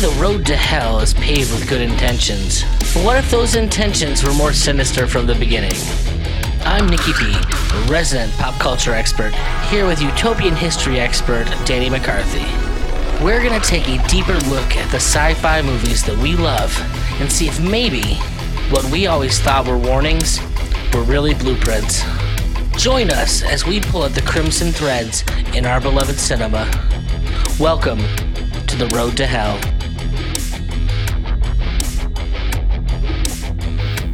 the road to hell is paved with good intentions, but what if those intentions were more sinister from the beginning? I'm Nicky B, a resident pop culture expert, here with utopian history expert Danny McCarthy. We're gonna take a deeper look at the sci fi movies that we love and see if maybe what we always thought were warnings were really blueprints. Join us as we pull at the crimson threads in our beloved cinema. Welcome to the road to hell.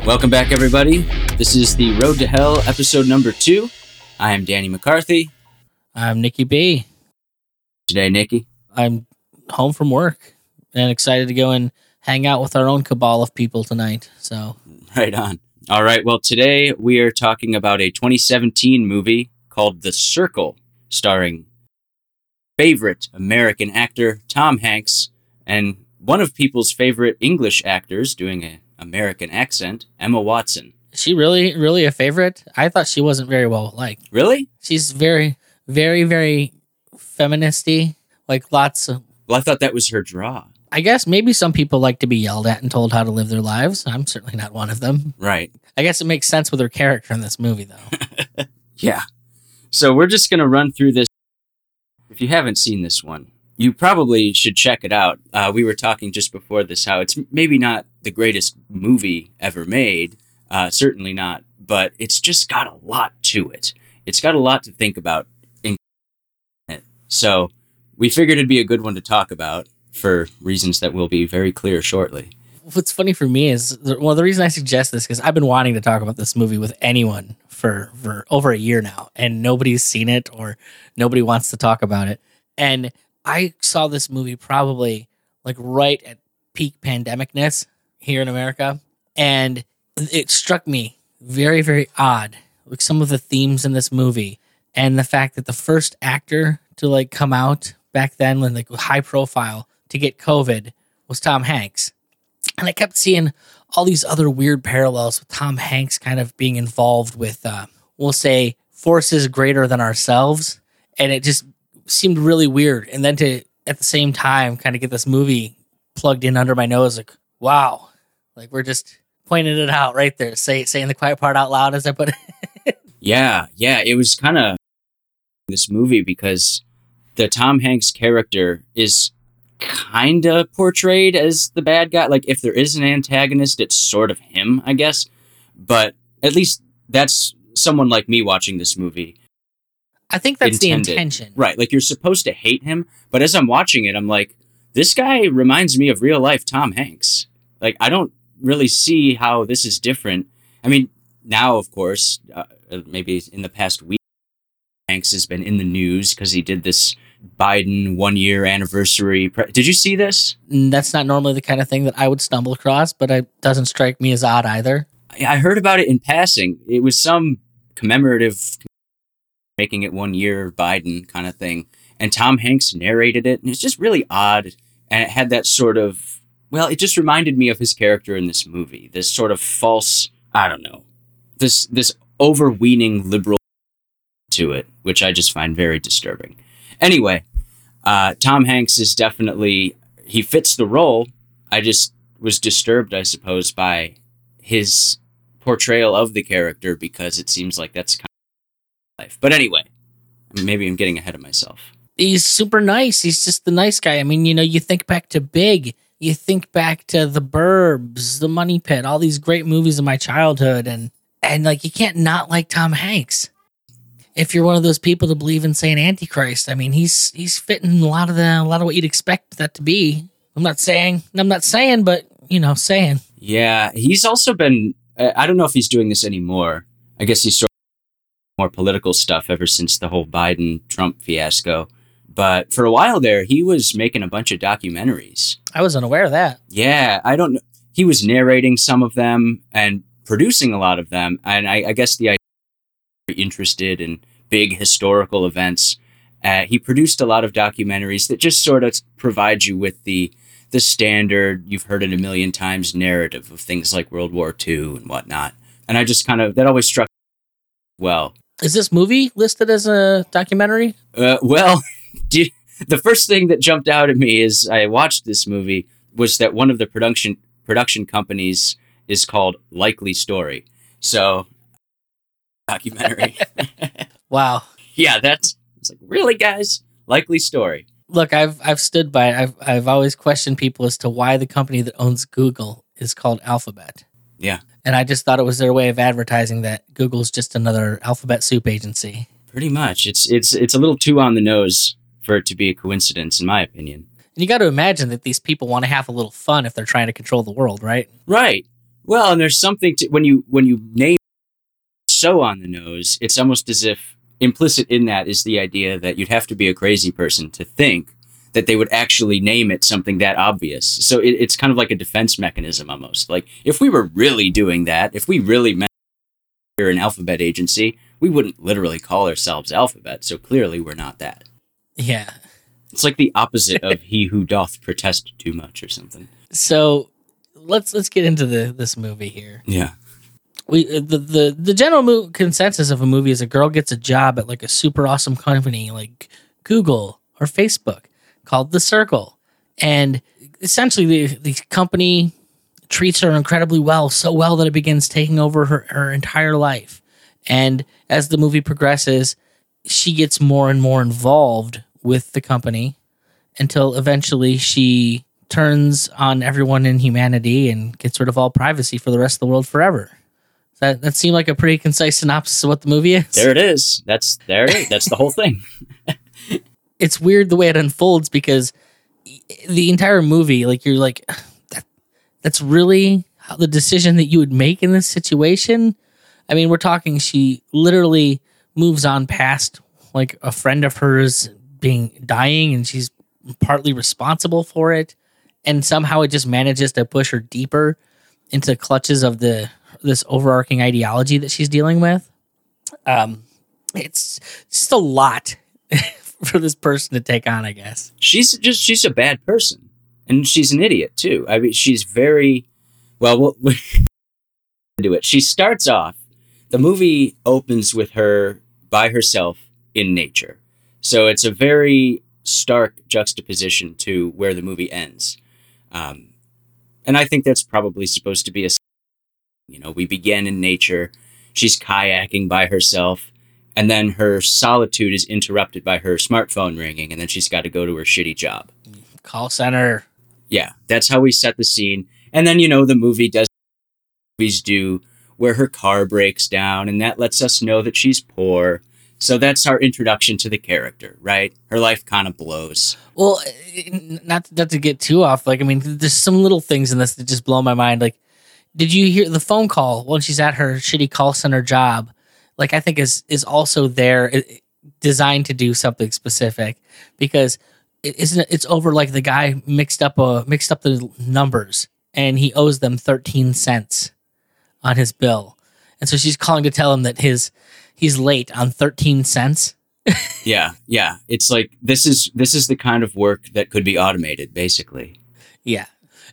Welcome back, everybody. This is the Road to Hell, episode number two. I am Danny McCarthy. I'm Nicky B. Today, Nicky. I'm home from work and excited to go and hang out with our own cabal of people tonight. So, Right on. All right. Well, today we are talking about a 2017 movie called The Circle, starring favorite American actor Tom Hanks and one of people's favorite English actors doing an American accent, Emma Watson. is she really, really a favorite? I thought she wasn't very well liked. Really? She's very, very, very feministy. Like lots of. Well, I thought that was her draw. I guess maybe some people like to be yelled at and told how to live their lives. I'm certainly not one of them. Right. I guess it makes sense with her character in this movie, though. Yeah. So we're just going to run through this. If you haven't seen this one, you probably should check it out. Uh, we were talking just before this how it's maybe not the greatest movie ever made, uh, certainly not, but it's just got a lot to it. It's got a lot to think about in it. So we figured it'd be a good one to talk about for reasons that will be very clear shortly. What's funny for me is well, the reason I suggest this because I've been wanting to talk about this movie with anyone for for over a year now, and nobody's seen it or nobody wants to talk about it. And I saw this movie probably like right at peak pandemicness here in America, and it struck me very very odd, like some of the themes in this movie, and the fact that the first actor to like come out back then when like high profile to get COVID was Tom Hanks. And I kept seeing all these other weird parallels with Tom Hanks kind of being involved with, uh, we'll say, forces greater than ourselves. And it just seemed really weird. And then to, at the same time, kind of get this movie plugged in under my nose, like, wow, like we're just pointing it out right there, say, saying the quiet part out loud as I put it. Yeah, yeah, it was kind of this movie because the Tom Hanks character is kind of portrayed as the bad guy. Like if there is an antagonist, it's sort of him, I guess. But at least that's someone like me watching this movie. I think that's Intended. the intention. Right, like you're supposed to hate him, but as I'm watching it, I'm like this guy reminds me of real life Tom Hanks. Like I don't really see how this is different. I mean, now of course, uh, maybe in the past week Hanks has been in the news because he did this Biden one year anniversary. Pre- did you see this? That's not normally the kind of thing that I would stumble across, but it doesn't strike me as odd either. I I heard about it in passing. It was some commemorative, making it one year Biden kind of thing. And Tom Hanks narrated it, and it's just really odd. And it had that sort of, well, it just reminded me of his character in this movie. This sort of false, I don't know, this this overweening liberal to it, which I just find very disturbing. Anyway, uh, Tom Hanks is definitely he fits the role. I just was disturbed, I suppose, by his portrayal of the character because it seems like that's of life. But anyway, maybe I'm getting ahead of myself. He's super nice. He's just the nice guy. I mean, you know, you think back to Big, you think back to The Burbs, The Money Pit, all these great movies of my childhood, and and like you can't not like Tom Hanks. If you're one of those people to believe in saying Antichrist, I mean, he's he's fitting a lot of the a lot of what you'd expect that to be. I'm not saying, I'm not saying, but you know, saying. Yeah, he's also been. I don't know if he's doing this anymore. I guess he's sort more political stuff ever since the whole Biden Trump fiasco. But for a while there, he was making a bunch of documentaries. I was unaware of that. Yeah, I don't know. He was narrating some of them and producing a lot of them. And I, I guess the idea interested in big historical events. Uh, he produced a lot of documentaries that just sort of provide you with the the standard you've heard it a million times narrative of things like World War II and whatnot. And I just kind of that always struck me well. Is this movie listed as a documentary? Uh, well, you, the first thing that jumped out at me as I watched this movie was that one of the production production companies is called Likely Story. So documentary. Wow. yeah, that's it's like really guys, Likely Story. Look, I've I've stood by it. I've I've always questioned people as to why the company that owns Google is called Alphabet. Yeah. And I just thought it was their way of advertising that Google's just another alphabet soup agency. Pretty much. It's it's it's a little too on the nose for it to be a coincidence in my opinion. And you got to imagine that these people want to have a little fun if they're trying to control the world, right? Right. Well, and there's something to when you when you name so on the nose, it's almost as if implicit in that is the idea that you'd have to be a crazy person to think that they would actually name it something that obvious. So it, it's kind of like a defense mechanism almost. Like if we were really doing that, if we really meant we're an alphabet agency, we wouldn't literally call ourselves alphabet. So clearly we're not that. Yeah. It's like the opposite of he who doth protest too much or something. So let's let's get into the this movie here. Yeah. We uh, the the the general mo- consensus of a movie is a girl gets a job at like a super awesome company like Google or Facebook called The Circle, and essentially the the company treats her incredibly well, so well that it begins taking over her her entire life. And as the movie progresses, she gets more and more involved with the company until eventually she turns on everyone in humanity and gets rid of all privacy for the rest of the world forever. That that seemed like a pretty concise synopsis of what the movie is. There it is. That's there it is. That's the whole thing. It's weird the way it unfolds because the entire movie, like you're like, that, that's really how the decision that you would make in this situation. I mean, we're talking. She literally moves on past like a friend of hers being dying, and she's partly responsible for it, and somehow it just manages to push her deeper into the clutches of the this overarching ideology that she's dealing with. Um, it's just a lot for this person to take on, I guess. she's just she's a bad person. And she's an idiot too. I mean she's very well we'll, do it. She starts off the movie opens with her by herself in nature. So it's a very stark juxtaposition to where the movie ends. Um, and i think that's probably supposed to be a you know we begin in nature. She's kayaking by herself and then her solitude is interrupted by her smartphone ringing and then she's got to go to her shitty job Call center. yeah, that's how we set the scene. And then, you know, the movie does movies do where her car breaks down and that lets us know that she's poor. So that's our introduction to the character, right? Her life kind of blows. Well, eh, not not to get too off. Like, I mean, there's some little things in this that just blow my mind. Like, did you hear the phone call when she's at her shitty call center job? Like, I think is is also there designed to do something specific because it isn't. It's over like the guy mixed up a mixed up the numbers and he owes them thirteen cents on his bill, and so she's calling to tell him that his he's late on thirteen cents. Yeah, yeah. It's like this is this is the kind of work that could be automated, basically. Yeah.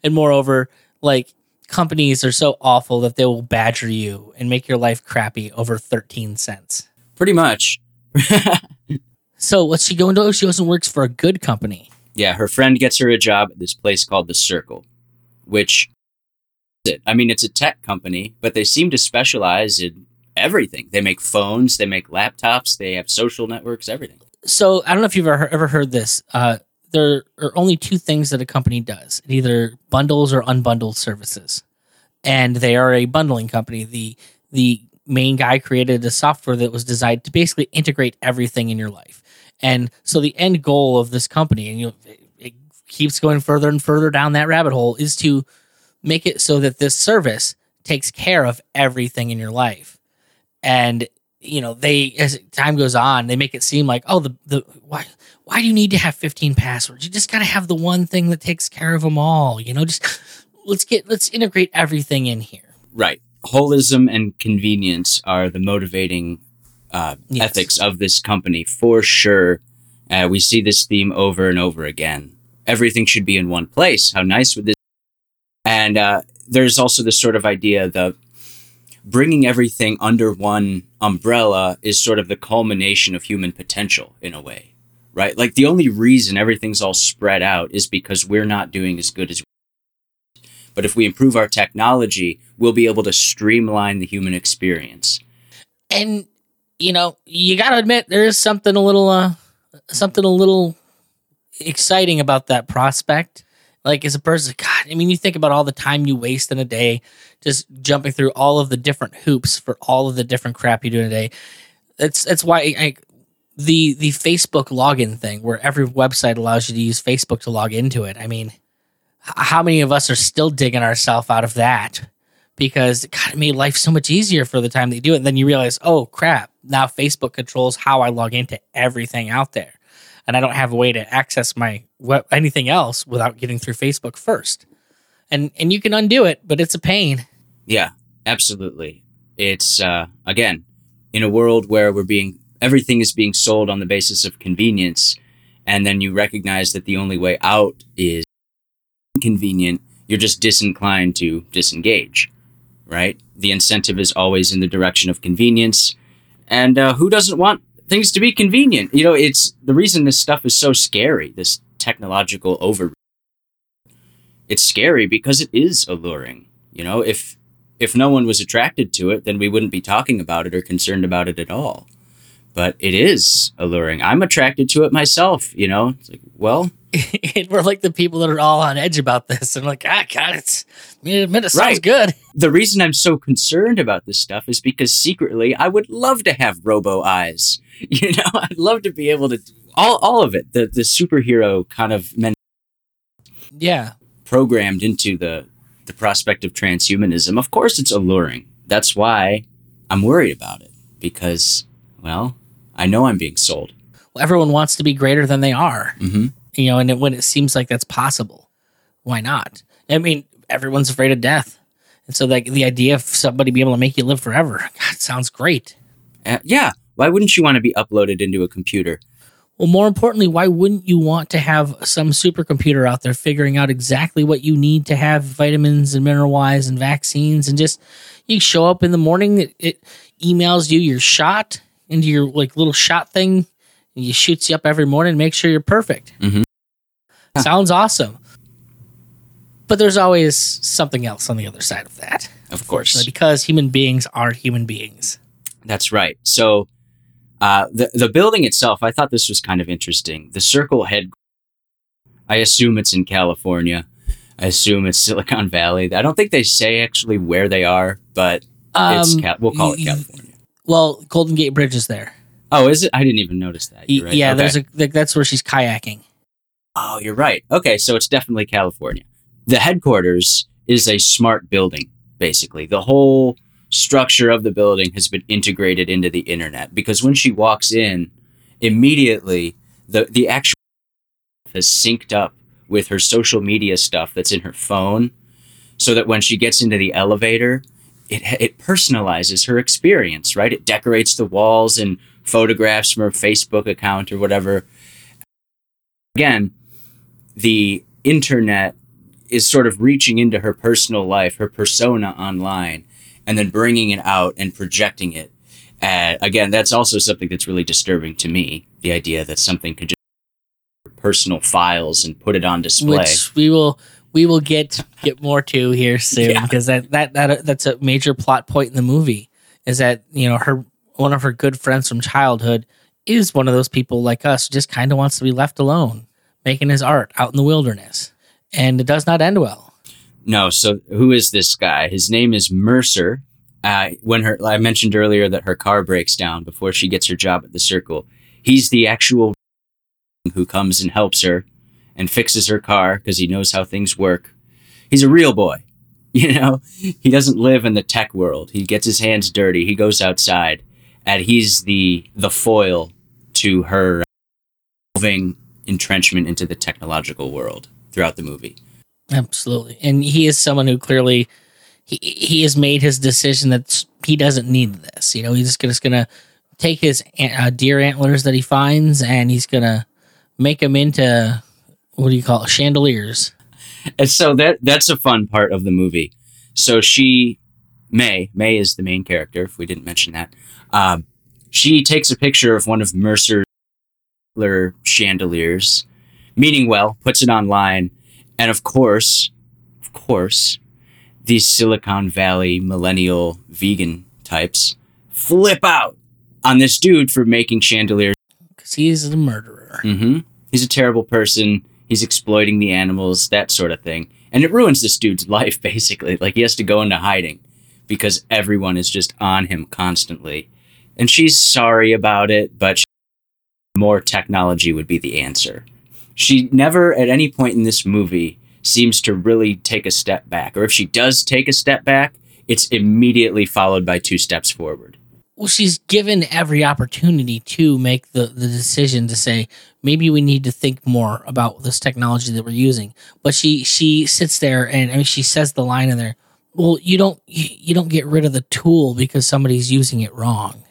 And moreover, like companies are so awful that they will badger you and make your life crappy over 13 cents. Pretty much. So what's she going to? She goes and works for a good company. yeah, her friend gets her a job at this place called The Circle, which it. I mean, it's a tech company, but they seem to specialize in everything. They make phones, they make laptops, they have social networks, everything. So I don't know if you've ever, ever heard this. Uh, there are only two things that a company does. It either bundles or unbundles services. And they are a bundling company. The the main guy created a software that was designed to basically integrate everything in your life. And so the end goal of this company, and you it, it keeps going further and further down that rabbit hole, is to make it so that this service takes care of everything in your life. And you know, they as time goes on, they make it seem like, oh, the the why why do you need to have 15 passwords? You just got to have the one thing that takes care of them all. You know, just let's get let's integrate everything in here. Right. Holism and convenience are the motivating uh, Yes. ethics of this company for sure. Uh, we see this theme over and over again. Everything should be in one place. How nice would this? And uh, there's also this sort of idea that bringing everything under one umbrella is sort of the culmination of human potential in a way. right? Like the only reason everything's all spread out is because we're not doing as good as we but if we improve our technology, we'll be able to streamline the human experience. And you know, you got to admit there is something a little uh something a little exciting about that prospect. Like as a person, God, I mean, you think about all the time you waste in a day, just jumping through all of the different hoops for all of the different crap you do in a day. That's that's why I, the the Facebook login thing, where every website allows you to use Facebook to log into it. I mean, how many of us are still digging ourselves out of that? Because God, it made life so much easier for the time they do it. And then you realize, oh crap, now Facebook controls how I log into everything out there and I don't have a way to access my web, anything else without getting through Facebook first. And and you can undo it, but it's a pain. Yeah, absolutely. It's uh, again in a world where we're being everything is being sold on the basis of convenience, and then you recognize that the only way out is inconvenient. You're just disinclined to disengage, right? The incentive is always in the direction of convenience, and uh, who doesn't want things to be convenient. You know, it's the reason this stuff is so scary, this technological over it's scary because it is alluring. You know, if if no one was attracted to it, then we wouldn't be talking about it or concerned about it at all. But it is alluring. I'm attracted to it myself, you know. It's like, well, we're like the people that are all on edge about this. and like, ah, God, it's, I mean, it sounds right. good. The reason I'm so concerned about this stuff is because secretly I would love to have robo eyes. You know, I'd love to be able to all all of it. The the superhero kind of men. Yeah. Programmed into the the prospect of transhumanism. Of course, it's alluring. That's why I'm worried about it because, well, I know I'm being sold. Well, everyone wants to be greater than they are. Mm-hmm. You know, and it, when it seems like that's possible, why not? I mean, everyone's afraid of death. And so, like, the idea of somebody being able to make you live forever, God, sounds great. Uh, yeah. Why wouldn't you want to be uploaded into a computer? Well, more importantly, why wouldn't you want to have some supercomputer out there figuring out exactly what you need to have vitamins and mineral wise and vaccines and just you show up in the morning, it, it emails you your shot into your like little shot thing you shoots you up every morning make sure you're perfect. Mm-hmm. Sounds awesome. But there's always something else on the other side of that. Of course. Because human beings are human beings. That's right. So uh, the the building itself, I thought this was kind of interesting. The Circle head, I assume it's in California. I assume it's Silicon Valley. I don't think they say actually where they are, but um, it's we'll call it California. Well, Golden Gate Bridge is there. Oh, is it? I didn't even notice that. Right. Yeah, okay. there's a that's where she's kayaking. Oh, you're right. Okay, so it's definitely California. The headquarters is a smart building, basically. The whole structure of the building has been integrated into the internet because when she walks in, immediately the the actual has synced up with her social media stuff that's in her phone so that when she gets into the elevator, it it personalizes her experience, right? It decorates the walls and photographs from her Facebook account or whatever. Again, the internet is sort of reaching into her personal life, her persona online, and then bringing it out and projecting it. Uh, again, that's also something that's really disturbing to me. The idea that something could just personal files and put it on display. Which we will we will get get more to here soon yeah. because that, that that that's a major plot point in the movie is that you know her one of her good friends from childhood is one of those people like us who just kind of wants to be left alone making his art out in the wilderness and it does not end well no. So who is this guy? His name is Mercer. Uh, when her, I mentioned earlier that her car breaks down before she gets her job at the circle. He's the actual who comes and helps her and fixes her car because he knows how things work. He's a real boy. You know, he doesn't live in the tech world. He gets his hands dirty. He goes outside, and he's the the foil to her moving entrenchment into the technological world throughout the movie. Absolutely. And he is someone who clearly he he has made his decision that he doesn't need this. You know, he's just gonna take his uh, deer antlers that he finds and he's gonna make them into what do you call it chandeliers. And so that that's a fun part of the movie. So she Mae Mae is the main character. If we didn't mention that, um, she takes a picture of one of Mercer's chandeliers. Meaning well, puts it online, and of course, of course, these Silicon Valley millennial vegan types flip out on this dude for making chandeliers. Because he's a murderer. Mm-hmm. He's a terrible person. He's exploiting the animals, that sort of thing. And it ruins this dude's life, basically. Like, he has to go into hiding because everyone is just on him constantly. And she's sorry about it, but she- more technology would be the answer. She never, at any point in this movie, seems to really take a step back. Or if she does take a step back, it's immediately followed by two steps forward. Well, she's given every opportunity to make the, the decision to say maybe we need to think more about this technology that we're using. But she she sits there and I mean she says the line in there. Well, you don't you, you don't get rid of the tool because somebody's using it wrong,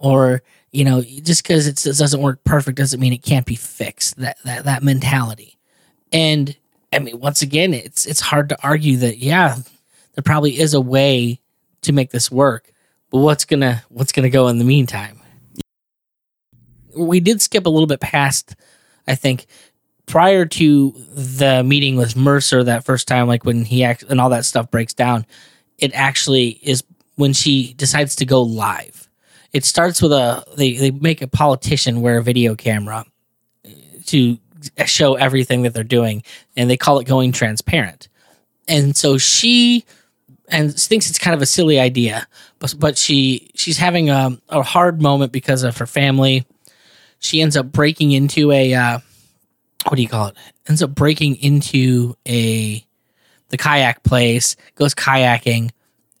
or you know just because it doesn't work perfect doesn't mean it can't be fixed. That that that mentality, and I mean once again it's it's hard to argue that yeah there probably is a way to make this work but what's gonna what's gonna go in the meantime we did skip a little bit past i think prior to the meeting with mercer that first time like when he act and all that stuff breaks down it actually is when she decides to go live it starts with a they, they make a politician wear a video camera to show everything that they're doing and they call it going transparent and so she and thinks it's kind of a silly idea, but but she she's having a, a hard moment because of her family. She ends up breaking into a uh, what do you call it? Ends up breaking into a the kayak place, goes kayaking,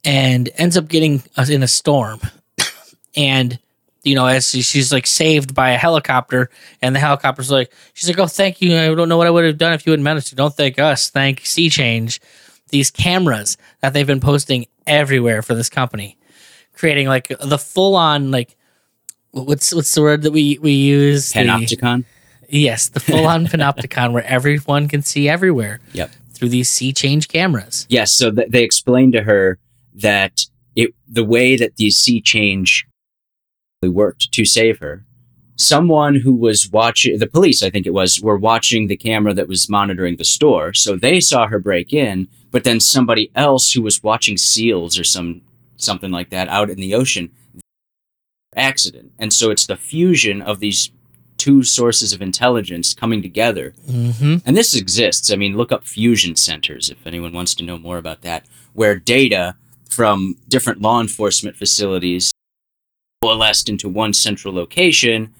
and ends up getting in a storm. And you know, as she's like saved by a helicopter, and the helicopter's like, she's like, "Oh, thank you. I don't know what I would have done if you hadn't managed to. Don't thank us. Thank SeeChange." These cameras that they've been posting everywhere for this company, creating like the full on like what's what's the word that we we use? The- Panopticon? yes, the full on panopticon where everyone can see everywhere. Yep. Through these SeeChange cameras. Yes, so th- they explained to her that it the way that these SeeChange worked to save her. Someone who was watching the police, I think it was, were watching the camera that was monitoring the store. So they saw her break in, but then somebody else who was watching seals or some something like that out in the ocean accident. And so it's the fusion of these two sources of intelligence coming together Mm-hmm. and this exists. I mean, look up fusion centers if anyone wants to know more about that, where data from different law enforcement facilities coalesced into one central location,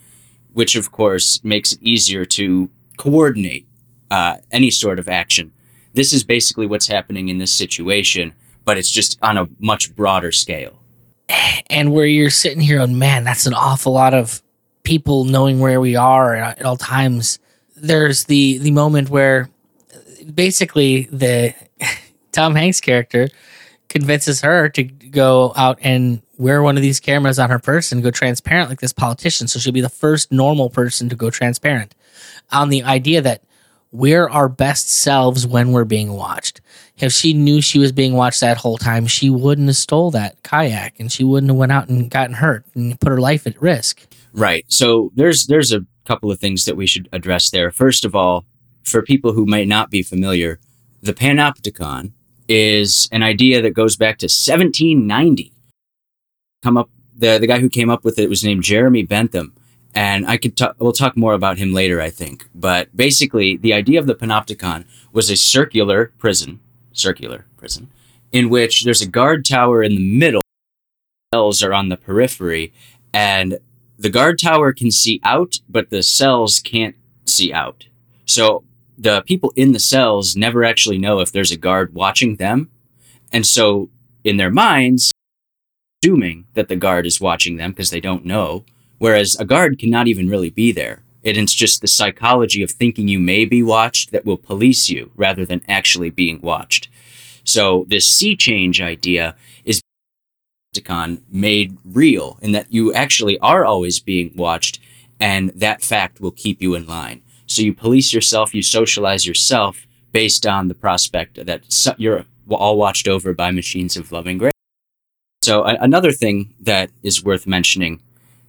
which of course makes it easier to coordinate uh, any sort of action. This is basically what's happening in this situation, but it's just on a much broader scale. and where you're sitting here and man that's an awful lot of people knowing where we are at, at all times there's the the moment where basically the tom hanks character convinces her to go out and wear one of these cameras on her person go transparent like this politician so she'll be the first normal person to go transparent on the idea that we're our best selves when we're being watched if she knew she was being watched that whole time, she wouldn't have stole that kayak and she wouldn't have went out and gotten hurt and put her life at risk. Right. So there's there's a couple of things that we should address there. First of all, for people who might not be familiar, the Panopticon is an idea that goes back to 1790. Come up the the guy who came up with it was named Jeremy Bentham, and I could talk. We'll talk more about him later, I think. But basically, the idea of the Panopticon was a circular prison, circular prison, in which there's a guard tower in the middle. Cells are on the periphery, and the guard tower can see out, but the cells can't see out. So the people in the cells never actually know if there's a guard watching them. And so in their minds, assuming that the guard is watching them because they don't know, whereas a guard cannot even really be there. It's just the psychology of thinking you may be watched that will police you rather than actually being watched. So this SeeChange idea is made real in that you actually are always being watched and that fact will keep you in line. So you police yourself, you socialize yourself based on the prospect that you're all watched over by machines of loving grace. So a- another thing that is worth mentioning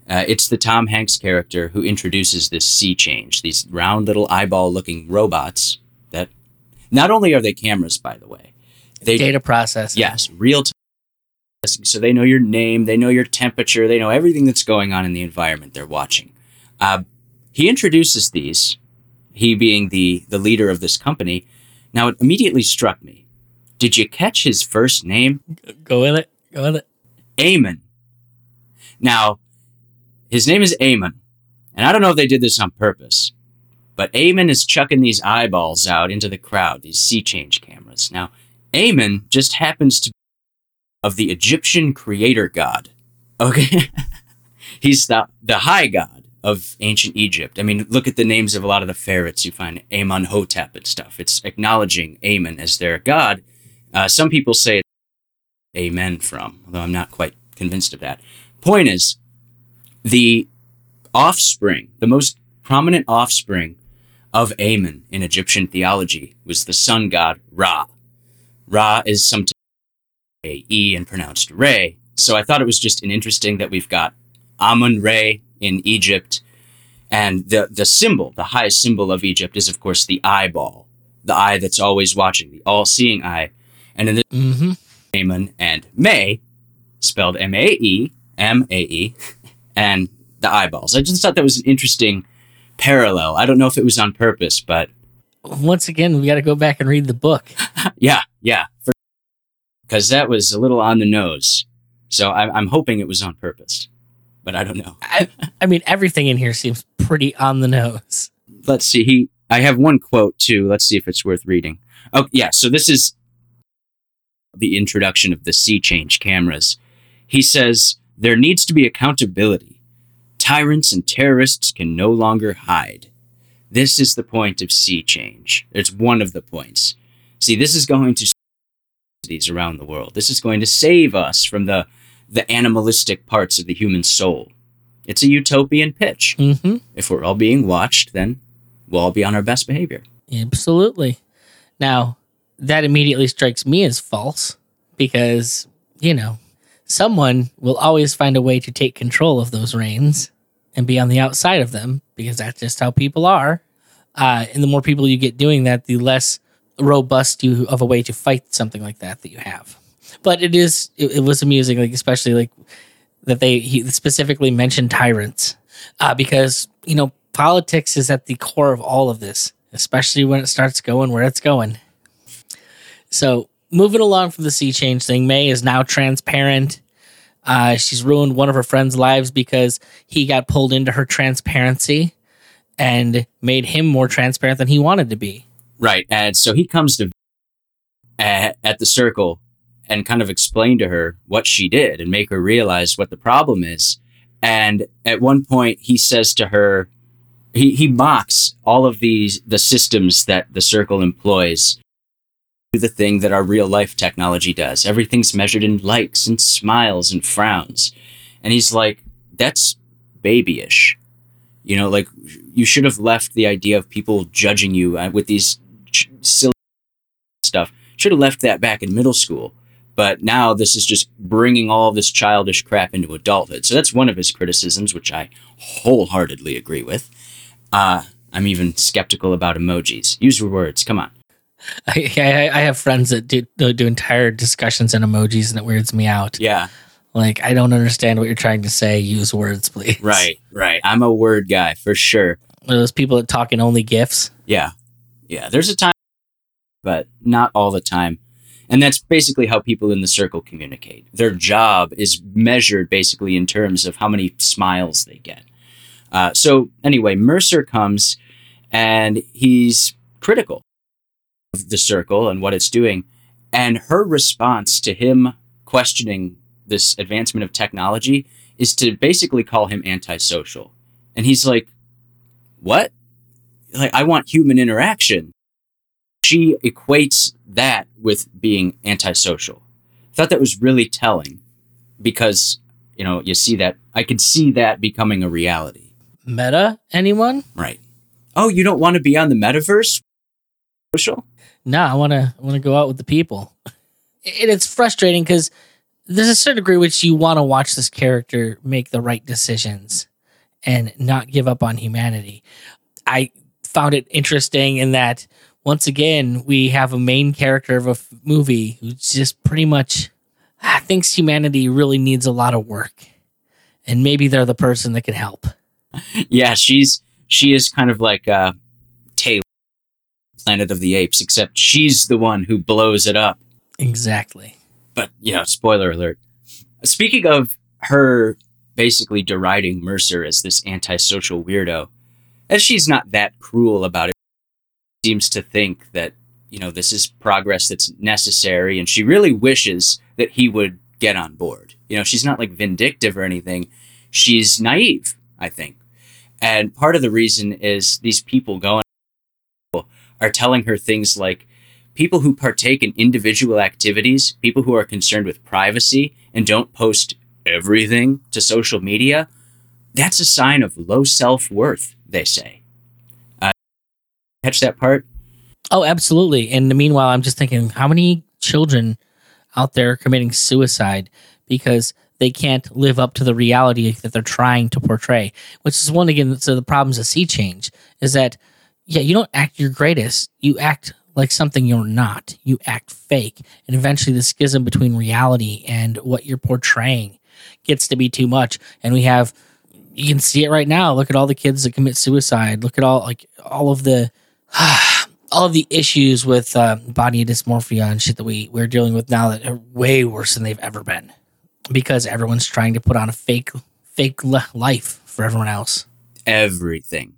Uh, it's the Tom Hanks character who introduces this SeeChange, these round little eyeball looking robots that not only are they cameras, by the way, they Data processing. Yes, real time. So they know your name, they know your temperature, they know everything that's going on in the environment they're watching. Uh, he introduces these, he being the the leader of this company. Now it immediately struck me. Did you catch his first name? Go it. Eamon. Now, his name is Eamon, and I don't know if they did this on purpose, but Eamon is chucking these eyeballs out into the crowd, these SeeChange cameras. Now, Eamon just happens to be of the Egyptian creator god. Okay? He's the, the high god of ancient Egypt. I mean, look at the names of a lot of the pharaohs you find Amon Hotep and stuff. It's acknowledging Amon as their god. Uh, some people say amen from, although I'm not quite convinced of that. Point is, the offspring, the most prominent offspring of Amen in Egyptian theology was the sun god Ra. Ra is sometimes A E and pronounced Re. So I thought it was just an interesting that we've got Amun Re in Egypt. And the, the symbol, the highest symbol of Egypt is, of course, the eyeball, the eye that's always watching, the all seeing eye. And in this, Mm-hmm. Amun and Mae, spelled M A E, M A E, and the eyeballs. I just thought that was an interesting parallel. I don't know if it was on purpose, but Once again, we got to go back and read the book. yeah, yeah. Because that was a little on the nose. So I'm, I'm hoping it was on purpose, but I don't know. I, I mean, everything in here seems pretty on the nose. Let's see. He, I have one quote too. Let's see if it's worth reading. Oh, yeah. So this is the introduction of the SeeChange cameras. He says, There needs to be accountability. Tyrants and terrorists can no longer hide. This is the point of SeeChange. It's one of the points. See, this is going to these around the world. This is going to save us from the the animalistic parts of the human soul. It's a utopian pitch. Mm-hmm. If we're all being watched, then we'll all be on our best behavior. Absolutely. Now, that immediately strikes me as false because, you know, someone will always find a way to take control of those reins and be on the outside of them because that's just how people are. Uh, and the more people you get doing that, the less robust you of a way to fight something like that that you have. But it is, it, it was amusing, like especially like that they he specifically mentioned tyrants uh, because you know politics is at the core of all of this, especially when it starts going where it's going. So moving along from the SeeChange thing, Mae is now transparent. Uh, she's ruined one of her friends' lives because he got pulled into her transparency and made him more transparent than he wanted to be. Right. And so he comes to at, at the circle and kind of explain to her what she did and make her realize what the problem is. And at one point, he says to her, he, he mocks all of these the systems that the circle employs. Do the thing that our real life technology does. Everything's measured in likes and smiles and frowns. And he's like, that's babyish. You know, like you should have left the idea of people judging you uh, with these ch- silly stuff. Should have left that back in middle school. But now this is just bringing all this childish crap into adulthood. So that's one of his criticisms, which I wholeheartedly agree with. Uh, I'm even skeptical about emojis. Use your words. Come on. I, I, I have friends that do, do entire discussions in emojis and it weirds me out. Yeah. Like, I don't understand what you're trying to say. Use words, please. Right. Right. I'm a word guy for sure. One of those people that talk in only GIFs. Yeah. Yeah. There's a time, but not all the time. And that's basically how people in the circle communicate. Their job is measured basically in terms of how many smiles they get. Uh, so, anyway, Mercer comes and he's critical the circle and what it's doing. And her response to him questioning this advancement of technology is to basically call him antisocial. And he's like, What? Like, I want human interaction. She equates that with being antisocial. I thought that was really telling because, you know, you see that, I could see that becoming a reality. Meta, anyone? Right. Oh, you don't want to be on the metaverse? Social? No, I want to I want to go out with the people. And it's frustrating because there's a certain degree which you want to watch this character make the right decisions and not give up on humanity. I found it interesting in that once again we have a main character of a f- movie who just pretty much ah, thinks humanity really needs a lot of work, and maybe they're the person that can help. Yeah, she's she is kind of like uh Planet of the Apes, except she's the one who blows it up. Exactly. But yeah, spoiler alert. Speaking of her basically deriding Mercer as this antisocial weirdo, as she's not that cruel about it, seems to think that, you know, this is progress that's necessary and she really wishes that he would get on board. You know, she's not like vindictive or anything. She's naive, I think. And part of the reason is these people going are telling her things like people who partake in individual activities, people who are concerned with privacy and don't post everything to social media, that's a sign of low self worth, they say. Uh, catch that part? Oh, absolutely. And meanwhile, I'm just thinking, how many children out there committing suicide because they can't live up to the reality that they're trying to portray? Which is one again. So the problems of SeeChange is that yeah, you don't act your greatest. You act like something you're not. You act fake, and eventually the schism between reality and what you're portraying gets to be too much. And we have you can see it right now. Look at all the kids that commit suicide. Look at all like all of the all of the issues with uh, body dysmorphia and shit that we we're dealing with now that are way worse than they've ever been because everyone's trying to put on a fake fake li- life for everyone else. Everything.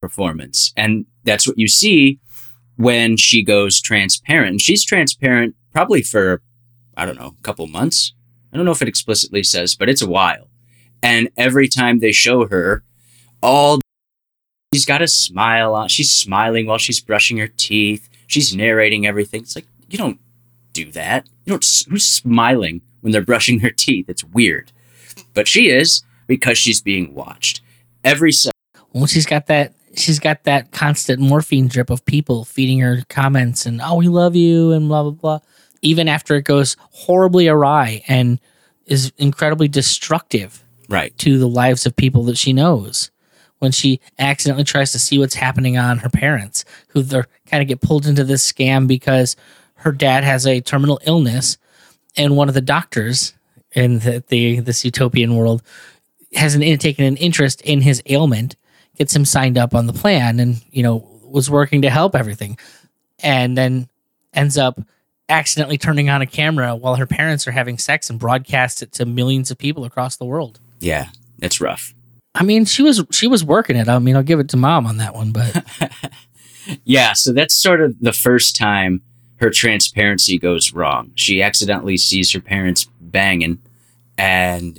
Performance. And that's what you see when she goes transparent. And she's transparent probably for, I don't know, a couple months. I don't know if it explicitly says, but it's a while. And every time they show her, all she's got a smile on. She's smiling while she's brushing her teeth. She's narrating everything. It's like you don't do that. You don't. Who's smiling when they're brushing their teeth? It's weird. But she is because she's being watched. Every second. Well, she's got that. She's got that constant morphine drip of people feeding her comments and oh, we love you and blah blah blah. Even after it goes horribly awry and is incredibly destructive Right. to the lives of people that she knows when she accidentally tries to see what's happening on her parents who they're kind of get pulled into this scam because her dad has a terminal illness and one of the doctors in the, the this utopian world has an taken an interest in his ailment gets him signed up on the plan and you know was working to help everything and then ends up accidentally turning on a camera while her parents are having sex and broadcast it to millions of people across the world Yeah, it's rough. I mean, she was she was working it. I mean, I'll give it to mom on that one, but Yeah, so that's sort of the first time her transparency goes wrong. She accidentally sees her parents banging, and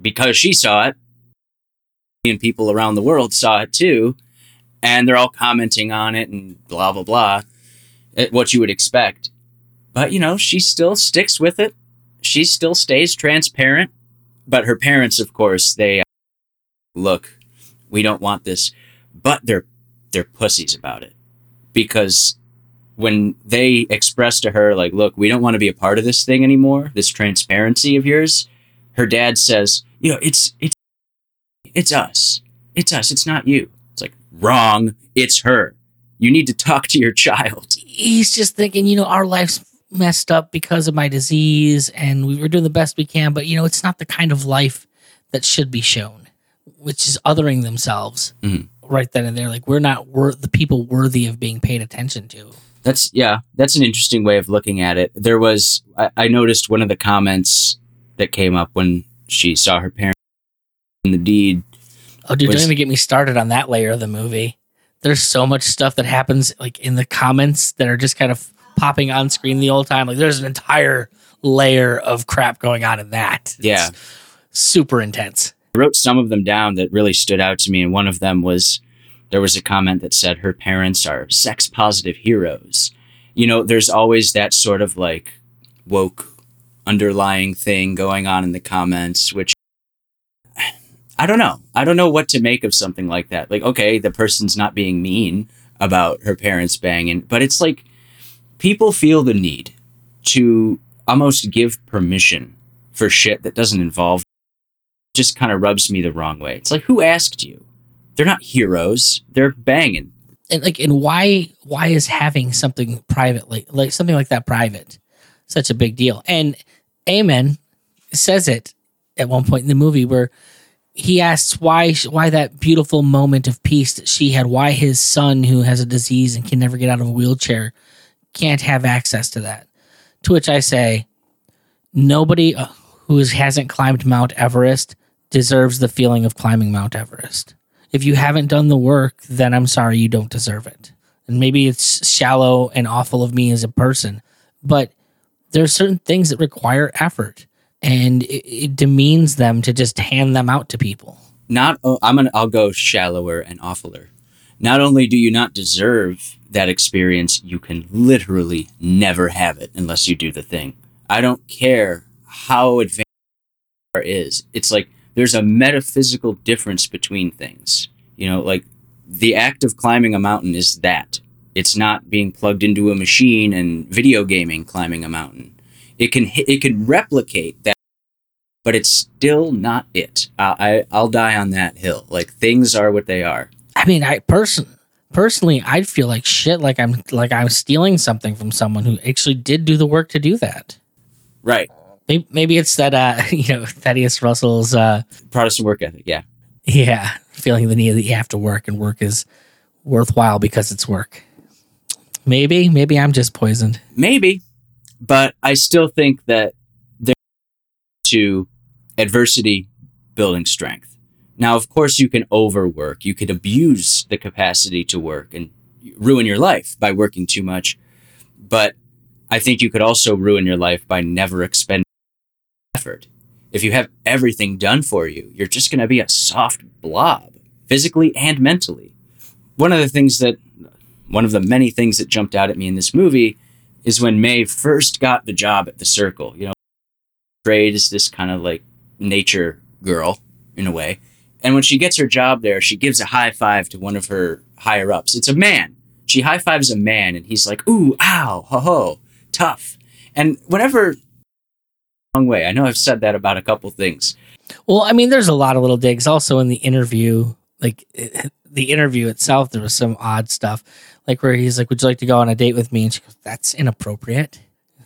because she saw it, and people around the world saw it too, and they're all commenting on it and blah blah blah, what you would expect. But you know, she still sticks with it. She still stays transparent. But her parents, of course, they uh, look. We don't want this, but they're they're pussies about it because when they express to her like look we don't want to be a part of this thing anymore this transparency of yours her dad says you know it's it's it's us. It's us. It's not you. It's like wrong. It's her. You need to talk to your child. He's just thinking, you know, our life's messed up because of my disease, and we were doing the best we can, but you know, it's not the kind of life that should be shown, which is othering themselves Mhm. right then and there. Like we're not wor- the people worthy of being paid attention to. that's yeah that's an interesting way of looking at it. There was i, I noticed one of the comments that came up when she saw her parents the deed Oh, dude, Was- don't even get me started on that layer of the movie. There's so much stuff that happens like in the comments that are just kind of popping on screen the whole time. Like there's an entire layer of crap going on in that. Yeah. It's super intense. I wrote some of them down that really stood out to me, and one of them was there was a comment that said her parents are sex positive heroes. You know, there's always that sort of like woke underlying thing going on in the comments, which I don't know. I don't know what to make of something like that. Like, okay, the person's not being mean about her parents banging, but it's like people feel the need to almost give permission for shit that doesn't involve just kind of rubs me the wrong way. It's like who asked you? They're not heroes. They're banging. And like and why why is having something private like like something like that private such a big deal? And Eamon says it at one point in the movie where he asks why why that beautiful moment of peace that she had, why his son who has a disease and can never get out of a wheelchair can't have access to that. To which I say, nobody uh, who hasn't climbed Mount Everest deserves the feeling of climbing Mount Everest. If you haven't done the work, then I'm sorry you don't deserve it. And maybe it's shallow and awful of me as a person, but there are certain things that require effort and it, it demeans them to just hand them out to people. Not I'm gonna I'll go shallower and awfuler. Not only do you not deserve that experience, you can literally never have it unless you do the thing. I don't care how advanced is. It's like there's a metaphysical difference between things. You know, like the act of climbing a mountain is that. It's not being plugged into a machine and video gaming climbing a mountain. It can it can replicate that, but it's still not it. I, I I'll die on that hill. Like things are what they are. I mean, I person personally, I'd feel like shit, like I'm like I'm stealing something from someone who actually did do the work to do that. Right. Maybe, maybe it's that uh, you know Thaddeus Russell's uh, Protestant work ethic. Yeah. Yeah, feeling the need that you have to work and work is worthwhile because it's work. Maybe, maybe I'm just poisoned. Maybe, but I still think that there to adversity building strength. Now, of course, you can overwork. You could abuse the capacity to work and ruin your life by working too much. But I think you could also ruin your life by never expending effort. If you have everything done for you, you're just going to be a soft blob, physically and mentally. One of the things that, one of the many things that jumped out at me in this movie is when Mae first got the job at the Circle. You know, Trade is this kind of like nature girl in a way. And when she gets her job there, she gives a high five to one of her higher ups. It's a man. She high fives a man, and he's like, "Ooh, ow, ho ho, tough." And whenever, wrong way. I know I've said that about a couple things. Well, I mean, there's a lot of little digs. Also, in the interview, like eh, the interview itself, there was some odd stuff, like where he's like, "Would you like to go on a date with me?" And she goes, "That's inappropriate,"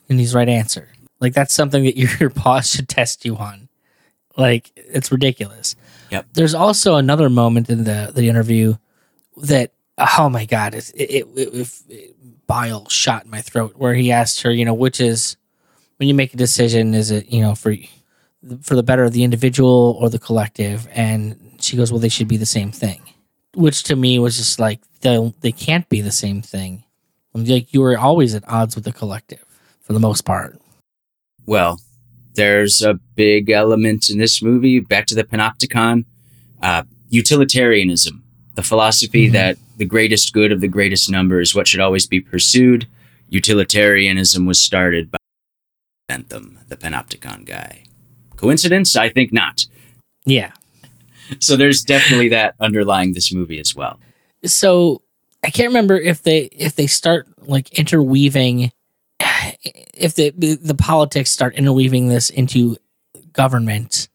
and he's right answer. Like that's something that your boss should test you on. Like it's ridiculous. Yep. There's also another moment in the the interview that oh my god, it it, it, it bile shot in my throat where he asked her, you know, which is when you make a decision, is it you know for for the better of the individual or the collective? And she goes, well, they should be the same thing, which to me was just like they they can't be the same thing. Like you were always at odds with the collective for the most part. Well, there's a big element in this movie, back to the panopticon, uh, utilitarianism, the philosophy mm-hmm. that the greatest good of the greatest number is what should always be pursued. Utilitarianism was started by Bentham, the panopticon guy. Coincidence? I think not. Yeah. So there's definitely that underlying this movie as well. So I can't remember if they if they start like interweaving if the the politics start interweaving this into government,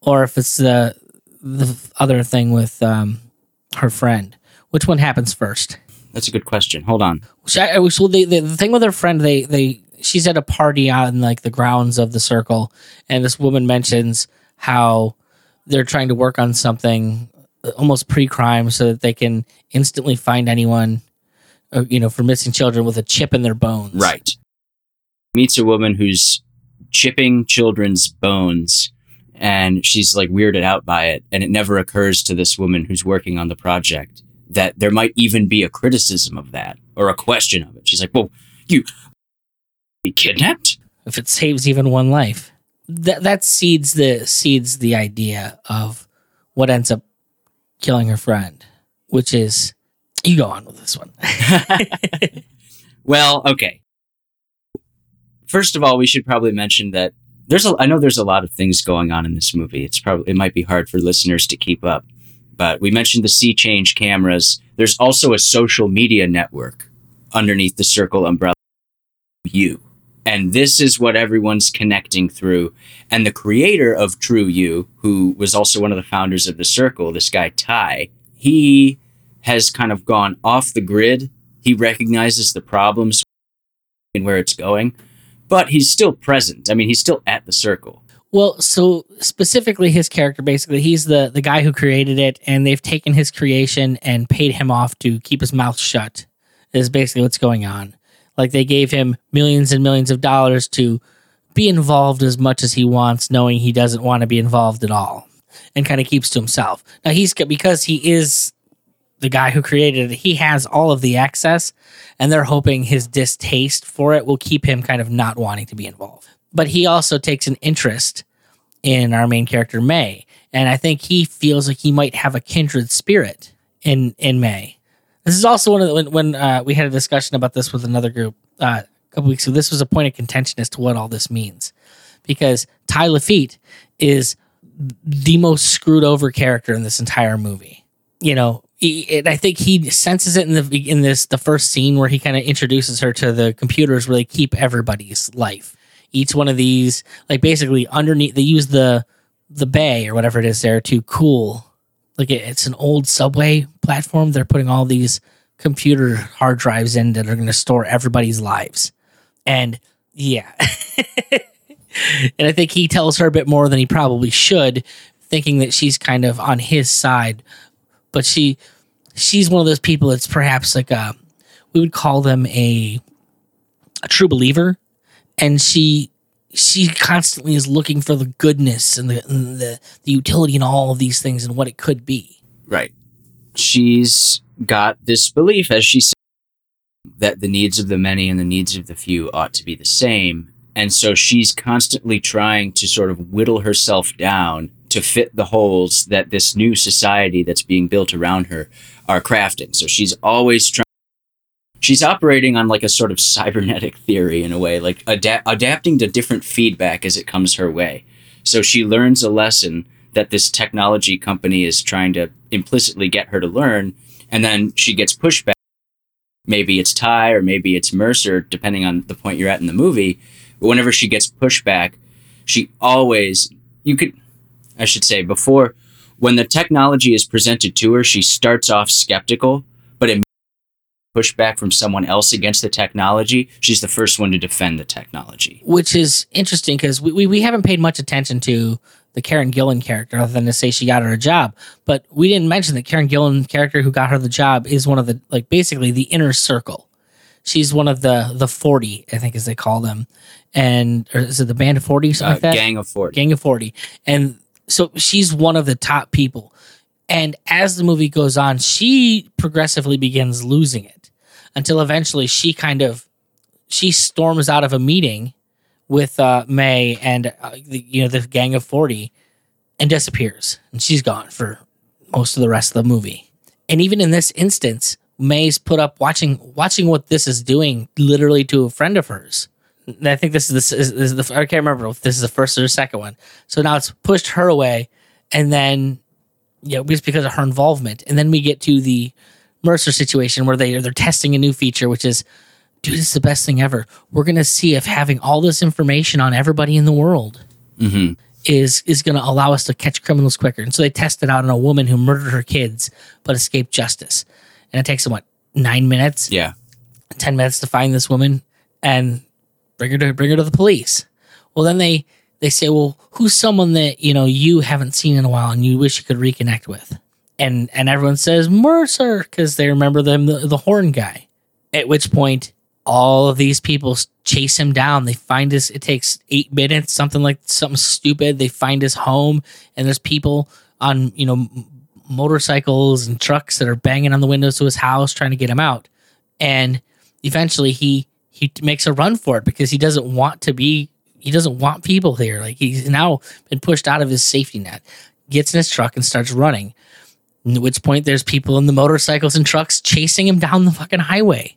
or if it's the the other thing with um, her friend. Which one happens first? That's a good question. Hold on. I, well, the, the the thing with her friend, they they she's at a party on like the grounds of the circle, and this woman mentions how they're trying to work on something almost pre-crime so that they can instantly find anyone uh, you know for missing children with a chip in their bones. Right. Meets a woman who's chipping children's bones and she's like weirded out by it and it never occurs to this woman who's working on the project that there might even be a criticism of that or a question of it. She's like well you be kidnapped? If it saves even one life that that seeds the seeds the idea of what ends up killing her friend which is you go on with this one well okay first of all, we should probably mention that there's a, I know there's a lot of things going on in this movie. It's probably it might be hard for listeners to keep up. But we mentioned the SeeChange cameras. There's also a social media network underneath the circle umbrella. You. And this is what everyone's connecting through. And the creator of TruYou, who was also one of the founders of the circle, this guy Ty, he has kind of gone off the grid. He recognizes the problems and where it's going, but he's still present. I mean, he's still at the circle. Well, so specifically his character basically he's the the guy who created it and they've taken his creation and paid him off to keep his mouth shut. Is basically what's going on. Like they gave him millions and millions of dollars to be involved as much as he wants knowing he doesn't want to be involved at all and kind of keeps to himself. Now he's because he is the guy who created it, he has all of the access and they're hoping his distaste for it will keep him kind of not wanting to be involved but he also takes an interest in our main character Mae, and I think he feels like he might have a kindred spirit in in Mae. This is also one of the, when when uh, we had a discussion about this with another group uh, a couple weeks ago. This was a point of contention as to what all this means, because Ty Lafitte is the most screwed over character in this entire movie. You know, he, I think he senses it in the in this the first scene where he kind of introduces her to the computers where they keep everybody's life each one of these like basically underneath they use the the bay or whatever it is there to cool like it's an old subway platform. They're putting all these computer hard drives in that are going to store everybody's lives. And yeah. And i think he tells her a bit more than he probably should thinking that she's kind of on his side. But she she's one of those people that's perhaps like a we would call them a a true believer. And she she constantly is looking for the goodness and the, and the the utility in all of these things and what it could be. Right. She's got this belief, as she said, that the needs of the many and the needs of the few ought to be the same. And so she's constantly trying to sort of whittle herself down to fit the holes that this new society that's being built around her are crafting. So she's always trying she's operating on like a sort of cybernetic theory in a way, like ada- adapting to different feedback as it comes her way. So she learns a lesson that this technology company is trying to implicitly get her to learn, and then she gets pushback. Maybe it's Ty or maybe it's Mercer, depending on the point you're at in the movie. But whenever she gets pushback, she always, you could, I should say, before, when the technology is presented to her, she starts off skeptical, but it pushback from someone else against the technology, she's the first one to defend the technology. Which is interesting because we, we, we haven't paid much attention to the Karen Gillan character other than to say she got her a job. But we didn't mention that Karen Gillan character who got her the job is one of the like basically the inner circle. She's one of the the forty, I think as they call them. And or is it the band of forty something uh, like that? Gang of forty. Gang of forty. And so she's one of the top people. And as the movie goes on, she progressively begins losing it until eventually she kind of she storms out of a meeting with uh, Mae and uh, the, you know the gang of 40 and disappears and she's gone for most of the rest of the movie. And even in this instance, Mae's put up watching watching what this is doing literally to a friend of hers. And I think this is this is, this is the I can't remember if this is the first or the second one. So now it's pushed her away and then yeah, just because of her involvement. And then we get to the Mercer situation where they they're testing a new feature, which is, dude, this is the best thing ever. We're gonna see if having all this information on everybody in the world mm-hmm. is is gonna allow us to catch criminals quicker. And so they tested it out on a woman who murdered her kids but escaped justice. And it takes them what nine minutes, yeah, ten minutes to find this woman and bring her to bring her to the police. Well, then they they say, well, who's someone that you know you haven't seen in a while and you wish you could reconnect with? And and everyone says Mercer because they remember them the, the horn guy. At which point, all of these people chase him down. They find his. It takes eight minutes, something like something stupid. They find his home, and there's people on you know motorcycles and trucks that are banging on the windows to his house trying to get him out. And eventually, he he makes a run for it because he doesn't want to be. He doesn't want people here. Like he's now been pushed out of his safety net. Gets in his truck and starts running. At which point, there's people in the motorcycles and trucks chasing him down the fucking highway.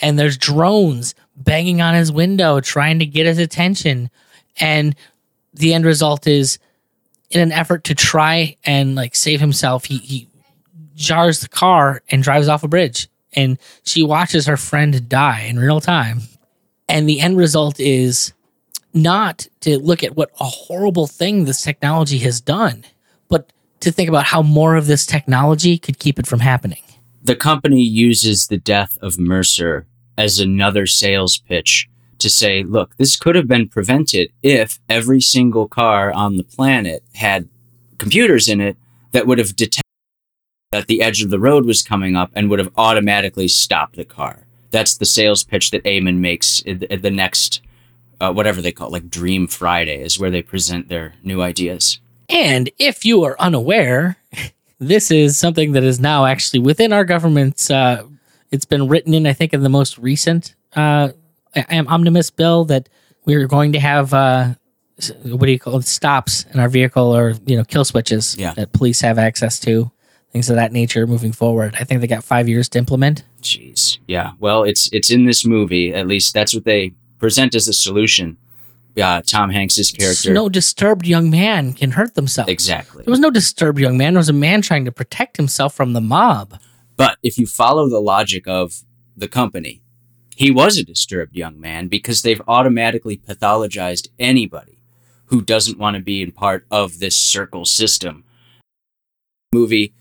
And there's drones banging on his window trying to get his attention. And the end result is in an effort to try and like save himself, he, he jars the car and drives off a bridge. And she watches her friend die in real time. And the end result is not to look at what a horrible thing this technology has done, to think about how more of this technology could keep it from happening. The company uses the death of Mercer as another sales pitch to say, look, this could have been prevented if every single car on the planet had computers in it that would have detected that the edge of the road was coming up and would have automatically stopped the car. That's the sales pitch that Eamon makes the, the next, uh, whatever they call it, like Dream Friday, is where they present their new ideas. And if you are unaware, this is something that is now actually within our government's. Uh, it's been written in, I think, in the most recent uh, omnibus bill that we're going to have. Uh, what do you call it? Stops in our vehicle, or you know, kill switches Yeah. that police have access to, things of that nature. Moving forward, I think they got five years to implement. Jeez. Yeah. Well, it's it's in this movie. At least that's what they present as a solution. Uh, Tom Hanks's character. No disturbed young man can hurt themselves. exactly. There was no disturbed young man. There was a man trying to protect himself from the mob. But if you follow the logic of the company, he was a disturbed young man because they've automatically pathologized anybody who doesn't want to be in part of this circle system. Movie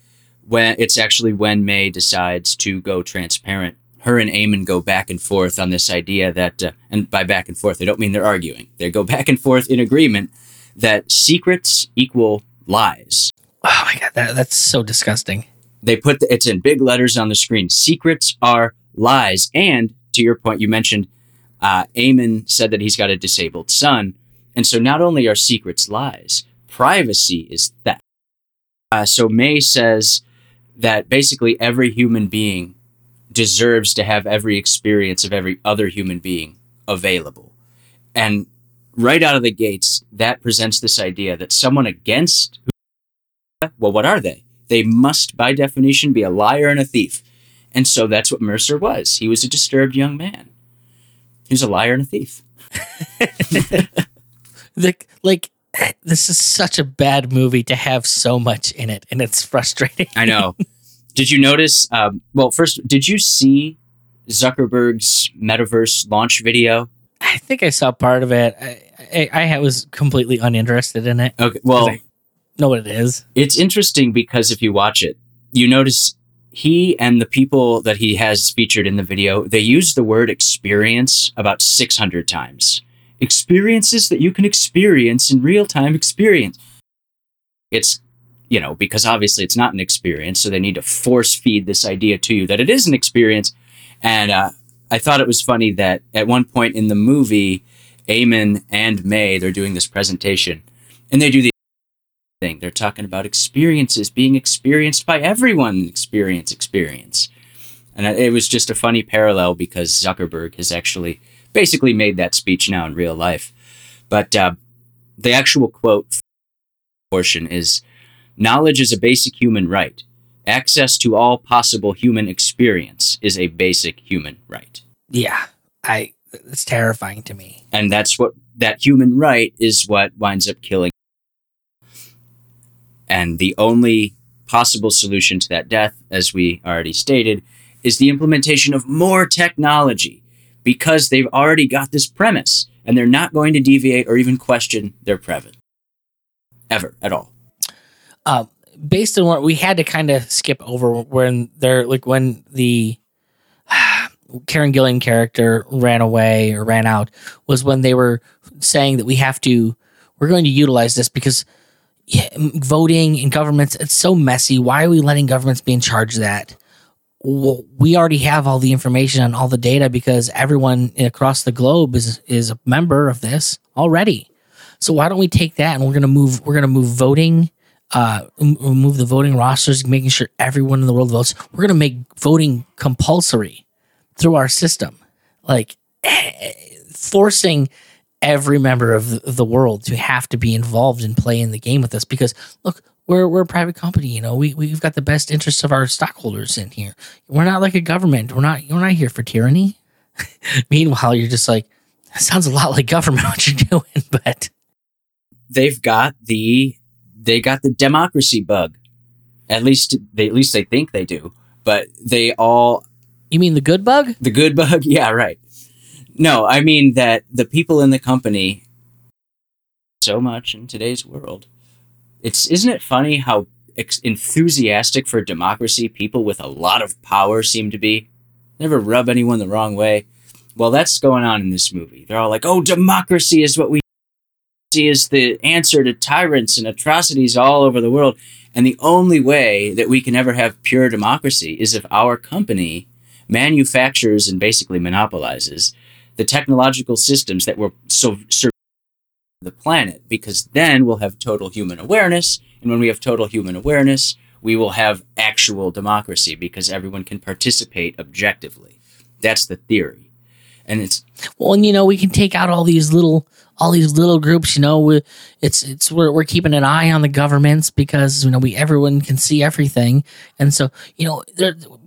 when it's actually when Mae decides to go transparent. Her and Eamon go back and forth on this idea that, uh, and by back and forth, I don't mean they're arguing. They go back and forth in agreement that secrets equal lies. Oh my god, that, that's so disgusting. they put the, it's in big letters on the screen. Secrets are lies. And to your point, you mentioned uh, Eamon said that he's got a disabled son, and so not only are secrets lies, privacy is theft. Uh, so Mae says that basically every human being deserves to have every experience of every other human being available, and right out of the gates, that presents this idea that someone against well, what are they? They must, by definition, be a liar and a thief. And so that's what Mercer was. He was a disturbed young man. He was a liar and a thief. Like, this is such a bad movie to have so much in it, and it's frustrating. I know. did you notice? Um, well, first, did you see Zuckerberg's metaverse launch video? I think I saw part of it. I, I, I was completely uninterested in it. Okay, well, I know what it is. it's interesting because if you watch it, you notice he and the people that he has featured in the video, they use the word experience about 600 times. Experiences that you can experience in real time experience. It's, you know, because obviously it's not an experience, so they need to force feed this idea to you that it is an experience. And uh, I thought it was funny that at one point in the movie, Eamon and May, they're doing this presentation, and they do the thing. They're talking about experiences being experienced by everyone. Experience, experience. And it was just a funny parallel because Zuckerberg has actually basically made that speech now in real life. But uh, the actual quote portion is Knowledge is a basic human right. Access to all possible human experience is a basic human right. Yeah, I. It's terrifying to me. And that's what that human right is what winds up killing. And the only possible solution to that death, as we already stated, is the implementation of more technology because they've already got this premise and they're not going to deviate or even question their premise ever at all. Uh, based on what we had to kind of skip over when they're like when the Karen Gillan character ran away or ran out was when they were saying that we have to we're going to utilize this because voting in governments it's so messy. Why are we letting governments be in charge of that? We already have all the information and all the data because everyone across the globe is is a member of this already. So why don't we take that and we're gonna move we're gonna move voting uh, move the voting rosters, making sure everyone in the world votes. We're going to make voting compulsory through our system, like eh, forcing every member of the, world to have to be involved and play in the game with us. Because look, we're we're a private company. You know, we we've got the best interests of our stockholders in here. We're not like a government. We're not we're not here for tyranny. Meanwhile, you're just like, sounds a lot like government what you're doing, but They've got the they got the democracy bug. At least they at least they think they do. But they all you mean the good bug? The good bug? Yeah, right. No, I mean that the people in the company so much in today's world. It's isn't it funny how ex- enthusiastic for democracy people with a lot of power seem to be? Never rub anyone the wrong way. Well, that's going on in this movie. They're all like, "Oh, democracy is what we is the answer to tyrants and atrocities all over the world." And the only way that we can ever have pure democracy is if our company manufactures and basically monopolizes the technological systems that will so the planet because then we'll have total human awareness. And when we have total human awareness we will have actual democracy because everyone can participate objectively. That's the theory. And it's well and you know we can take out all these little all these little groups you know we, it's it's we're, we're keeping an eye on the governments because you know we everyone can see everything. And so you know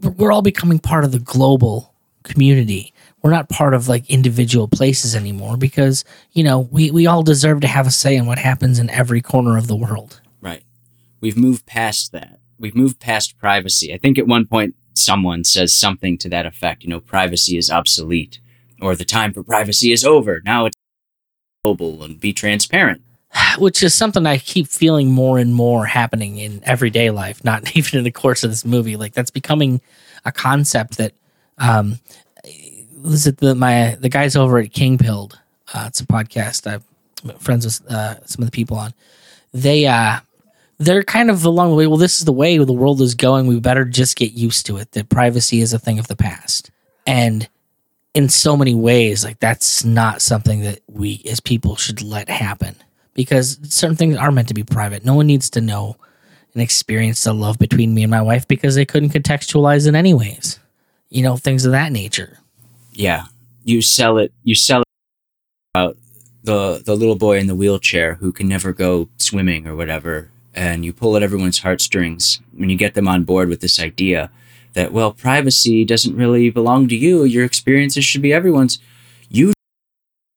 we're all becoming part of the global community. We're not part of like individual places anymore because you know we, we all deserve to have a say in what happens in every corner of the world. Right. We've moved past that. We've moved past privacy. I think at one point someone says something to that effect you know privacy is obsolete or the time for privacy is over. Now it's global and be transparent which is something i keep feeling more and more happening in everyday life not even in the course of this movie like that's becoming a concept that um, it the my the guys over at King Pilled? Uh, it's a podcast. I'm friends with uh, some of the people on. They uh, they're kind of along the way. Well, this is the way the world is going. We better just get used to it. That privacy is a thing of the past, and in so many ways, like that's not something that we as people should let happen because certain things are meant to be private. No one needs to know and experience the love between me and my wife because they couldn't contextualize it anyways. You know, things of that nature yeah, you sell it. You sell it about the the little boy in the wheelchair who can never go swimming or whatever, and you pull at everyone's heartstrings when you get them on board with this idea that well, privacy doesn't really belong to you. Your experiences should be everyone's. You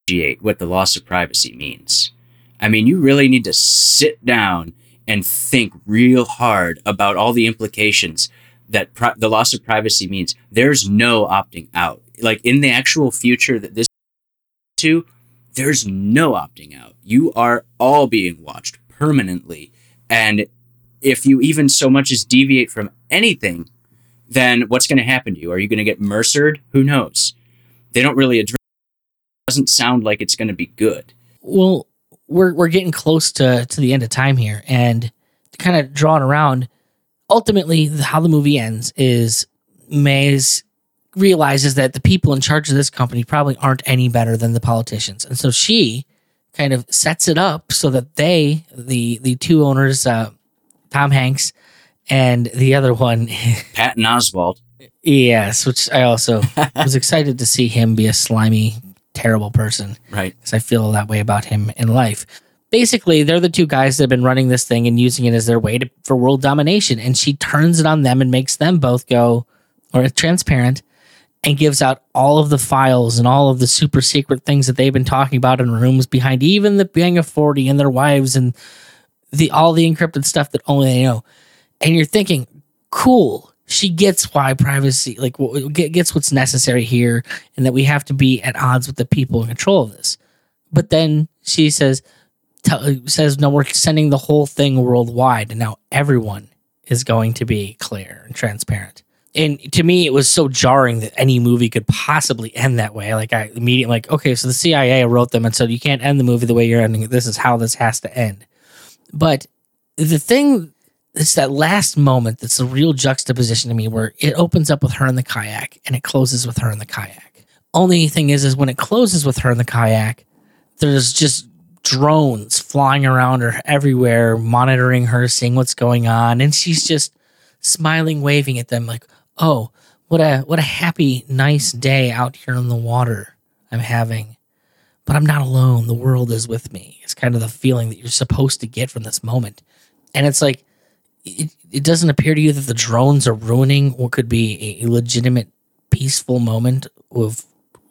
appreciate what the loss of privacy means. I mean, you really need to sit down and think real hard about all the implications that pri- the loss of privacy means. There's no opting out like in the actual future that this to, there's no opting out. You are all being watched permanently. And if you even so much as deviate from anything, then what's going to happen to you? Are you going to get mercered? Who knows? They don't really address. It doesn't sound like it's going to be good. Well, we're we're getting close to to the end of time here, and kind of draw it around. Ultimately, how the movie ends is Maze realizes that the people in charge of this company probably aren't any better than the politicians. And so she kind of sets it up so that they, the the two owners, uh, Tom Hanks and the other one, Patton Oswalt. Yes, which I also was excited to see him be a slimy, terrible person. Right. Because I feel that way about him in life. Basically, they're the two guys that have been running this thing and using it as their way to, for world domination. And she turns it on them and makes them both go, or transparent, and gives out all of the files and all of the super secret things that they've been talking about in rooms behind even the gang of 40 and their wives and the all the encrypted stuff that only they know. And you're thinking, cool. She gets why privacy, like, gets what's necessary here, and that we have to be at odds with the people in control of this. But then she says, says, no, we're sending the whole thing worldwide, and now everyone is going to be clear and transparent and to me it was so jarring that any movie could possibly end that way like i immediately like okay so the cia wrote them and said you can't end the movie the way you're ending it this is how this has to end but the thing it's that last moment that's the real juxtaposition to me where it opens up with her in the kayak and it closes with her in the kayak only thing is is when it closes with her in the kayak there's just drones flying around her everywhere monitoring her seeing what's going on and she's just smiling waving at them like oh, what a what a happy, nice day out here on the water I'm having. But I'm not alone. The world is with me. It's kind of the feeling that you're supposed to get from this moment. And it's like it, it doesn't appear to you that the drones are ruining what could be a legitimate peaceful moment of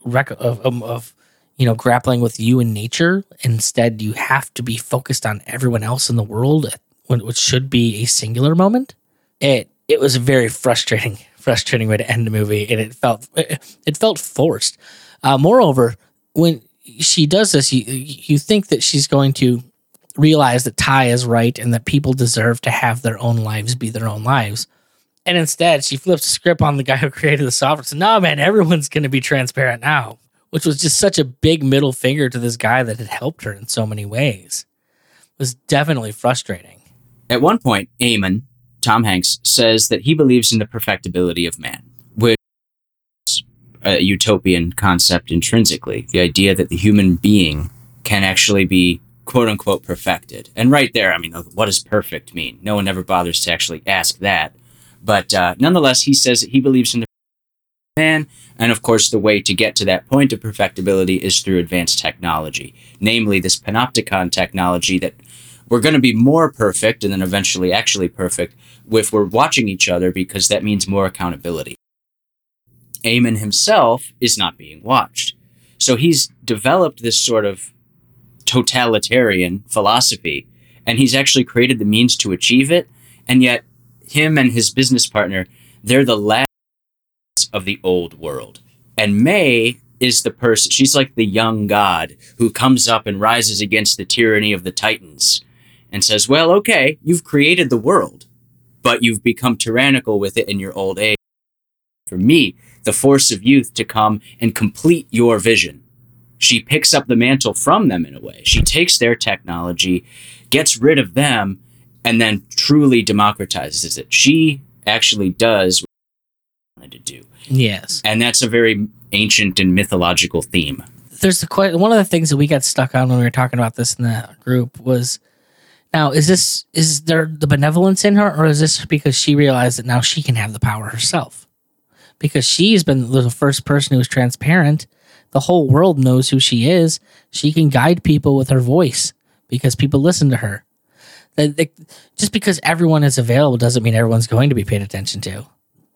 rec- of, of, of you know grappling with you and nature instead you have to be focused on everyone else in the world which should be a singular moment it it was a very frustrating frustrating way to end the movie, and it felt it, it felt forced. Uh, moreover, when she does this, you you think that she's going to realize that Ty is right and that people deserve to have their own lives be their own lives. And instead, she flips the script on the guy who created the software. So, no, man, everyone's going to be transparent now, which was just such a big middle finger to this guy that had helped her in so many ways. It was definitely frustrating. At one point, Eamon, Tom Hanks, says that he believes in the perfectibility of man, which is a utopian concept intrinsically. The idea that the human being can actually be quote unquote perfected. And right there, I mean, what does perfect mean? No one ever bothers to actually ask that. But uh, nonetheless, he says that he believes in the man. And of course, the way to get to that point of perfectibility is through advanced technology, namely this panopticon technology that we're going to be more perfect and then eventually actually perfect if we're watching each other because that means more accountability. Eamon himself is not being watched. So he's developed this sort of totalitarian philosophy, and he's actually created the means to achieve it. And yet, him and his business partner, they're the last of the old world. And Mae is the person, she's like the young god who comes up and rises against the tyranny of the Titans and says, Well, okay, you've created the world, but you've become tyrannical with it in your old age. For me, the force of youth to come and complete your vision she picks up the mantle from them in a way. She takes their technology, gets rid of them, and then truly democratizes it. She actually does what she wanted to do. Yes. And that's a very ancient and mythological theme. There's the quite one of the things that we got stuck on when we were talking about this in the group was now is this is there the benevolence in her or is this because she realized that now she can have the power herself? Because she's been the first person who's transparent the whole world knows who she is. She can guide people with her voice because people listen to her. just because everyone is available doesn't mean everyone's going to be paid attention to.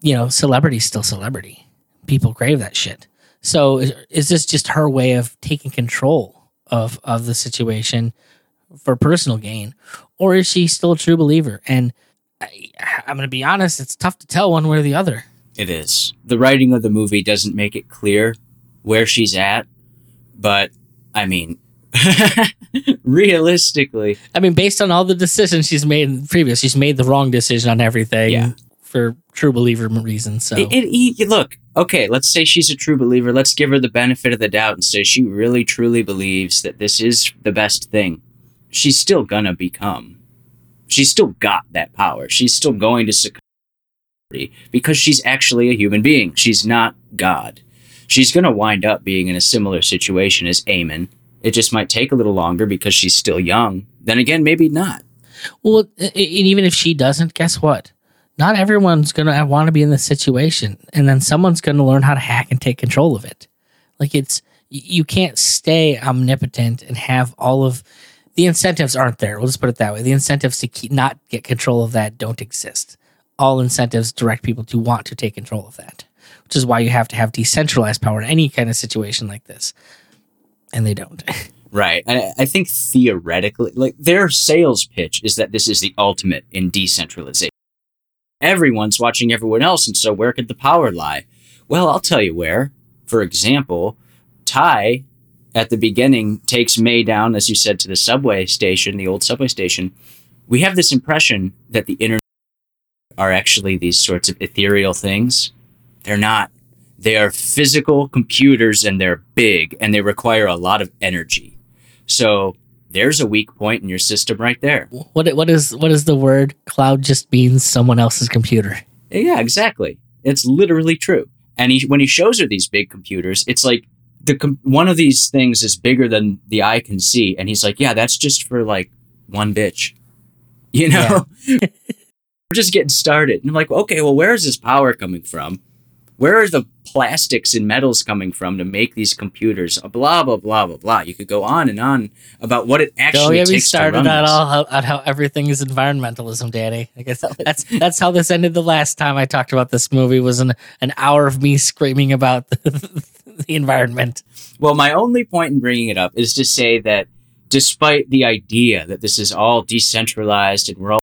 You know, celebrity's still celebrity. People crave that shit. So is this just her way of taking control of of the situation for personal gain, or is she still a true believer? And I, I'm going to be honest; it's tough to tell one way or the other. It is. The writing of the movie doesn't make it clear where she's at, but I mean, realistically, I mean, based on all the decisions she's made in previous, she's made the wrong decision on everything. Yeah. For true believer reasons. So it, it, it, look, okay, let's say she's a true believer. Let's give her the benefit of the doubt and say she really truly believes that this is the best thing. She's still gonna become. She's still got that power. She's still going to succumb because she's actually a human being. She's not God she's going to wind up being in a similar situation as Eamon. It just might take a little longer because she's still young. Then again, maybe not. Well, and even if she doesn't, guess what? Not everyone's going to want to be in this situation. And then someone's going to learn how to hack and take control of it. Like it's, you can't stay omnipotent and have all of the incentives aren't there. We'll just put it that way. The incentives to keep, not get control of that don't exist. All incentives direct people to want to take control of that which is why you have to have decentralized power in any kind of situation like this. And they don't. Right. I, I think theoretically, like their sales pitch is that this is the ultimate in decentralization. Everyone's watching everyone else, and so where could the power lie? Well, I'll tell you where. For example, Ty at the beginning takes Mae down, as you said, to the subway station, the old subway station. We have this impression that the internet are actually these sorts of ethereal things they're not. They are physical computers and they're big and they require a lot of energy. So there's a weak point in your system right there. What what is what is the word? Cloud just means someone else's computer. Yeah, exactly. It's literally true. And he, when he shows her these big computers, it's like the com- one of these things is bigger than the eye can see, and he's like, "Yeah, that's just for like one bitch," you know. Yeah. We're just getting started, and I'm like, "Okay, well, where is this power coming from?" Where are the plastics and metals coming from to make these computers? Blah blah blah blah blah. You could go on and on about what it actually. Is. Oh yeah, we started on all on how everything is environmentalism, Danny. I guess that's that's how this ended the last time I talked about this movie was an an hour of me screaming about the, the environment. Well, my only point in bringing it up is to say that despite the idea that this is all decentralized and we're all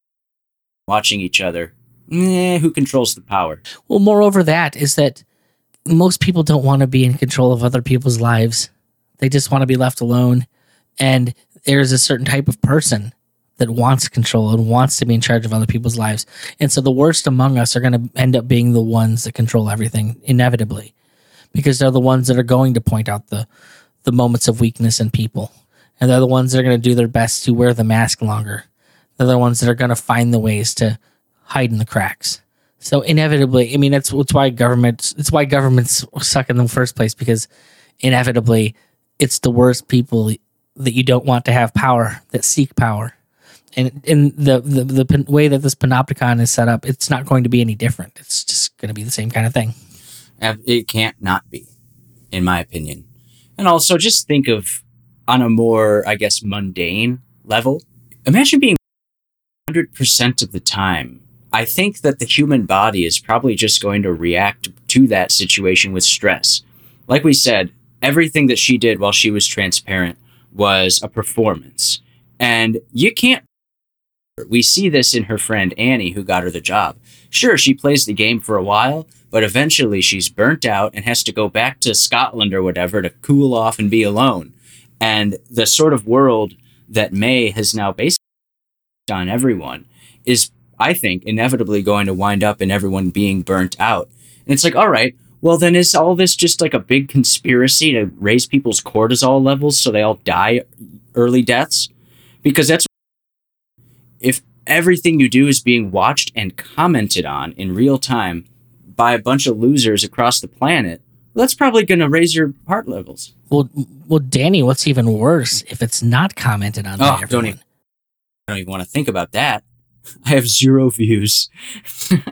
watching each other, eh, who controls the power? Well, moreover, that is that most people don't want to be in control of other people's lives. They just want to be left alone. And there's a certain type of person that wants control and wants to be in charge of other people's lives. And so the worst among us are going to end up being the ones that control everything inevitably because they're the ones that are going to point out the the moments of weakness in people. And they're the ones that are going to do their best to wear the mask longer. They're the ones that are going to find the ways to hide in the cracks. So inevitably, I mean, that's, that's why governments, it's why governments suck in the first place because inevitably it's the worst people that you don't want to have power that seek power. And in the, the, the way that this panopticon is set up, it's not going to be any different. It's just going to be the same kind of thing. It can't not be, in my opinion. And also, just think of on a more, I guess, mundane level. Imagine being 100% of the time. I think that the human body is probably just going to react to that situation with stress. Like we said, everything that she did while she was transparent was a performance. And you can't. We see this in her friend Annie, who got her the job. Sure, she plays the game for a while, but eventually she's burnt out and has to go back to Scotland or whatever to cool off and be alone. And the sort of world that Mae has now based on everyone is, I think, inevitably going to wind up in everyone being burnt out. And it's like, all right, well, then is all this just like a big conspiracy to raise people's cortisol levels so they all die early deaths? Because that's if everything you do is being watched and commented on in real time by a bunch of losers across the planet, well, that's probably going to raise your heart levels. Well, well, Danny, what's even worse if it's not commented on? Oh, don't even, I don't even want to think about that. I have zero views.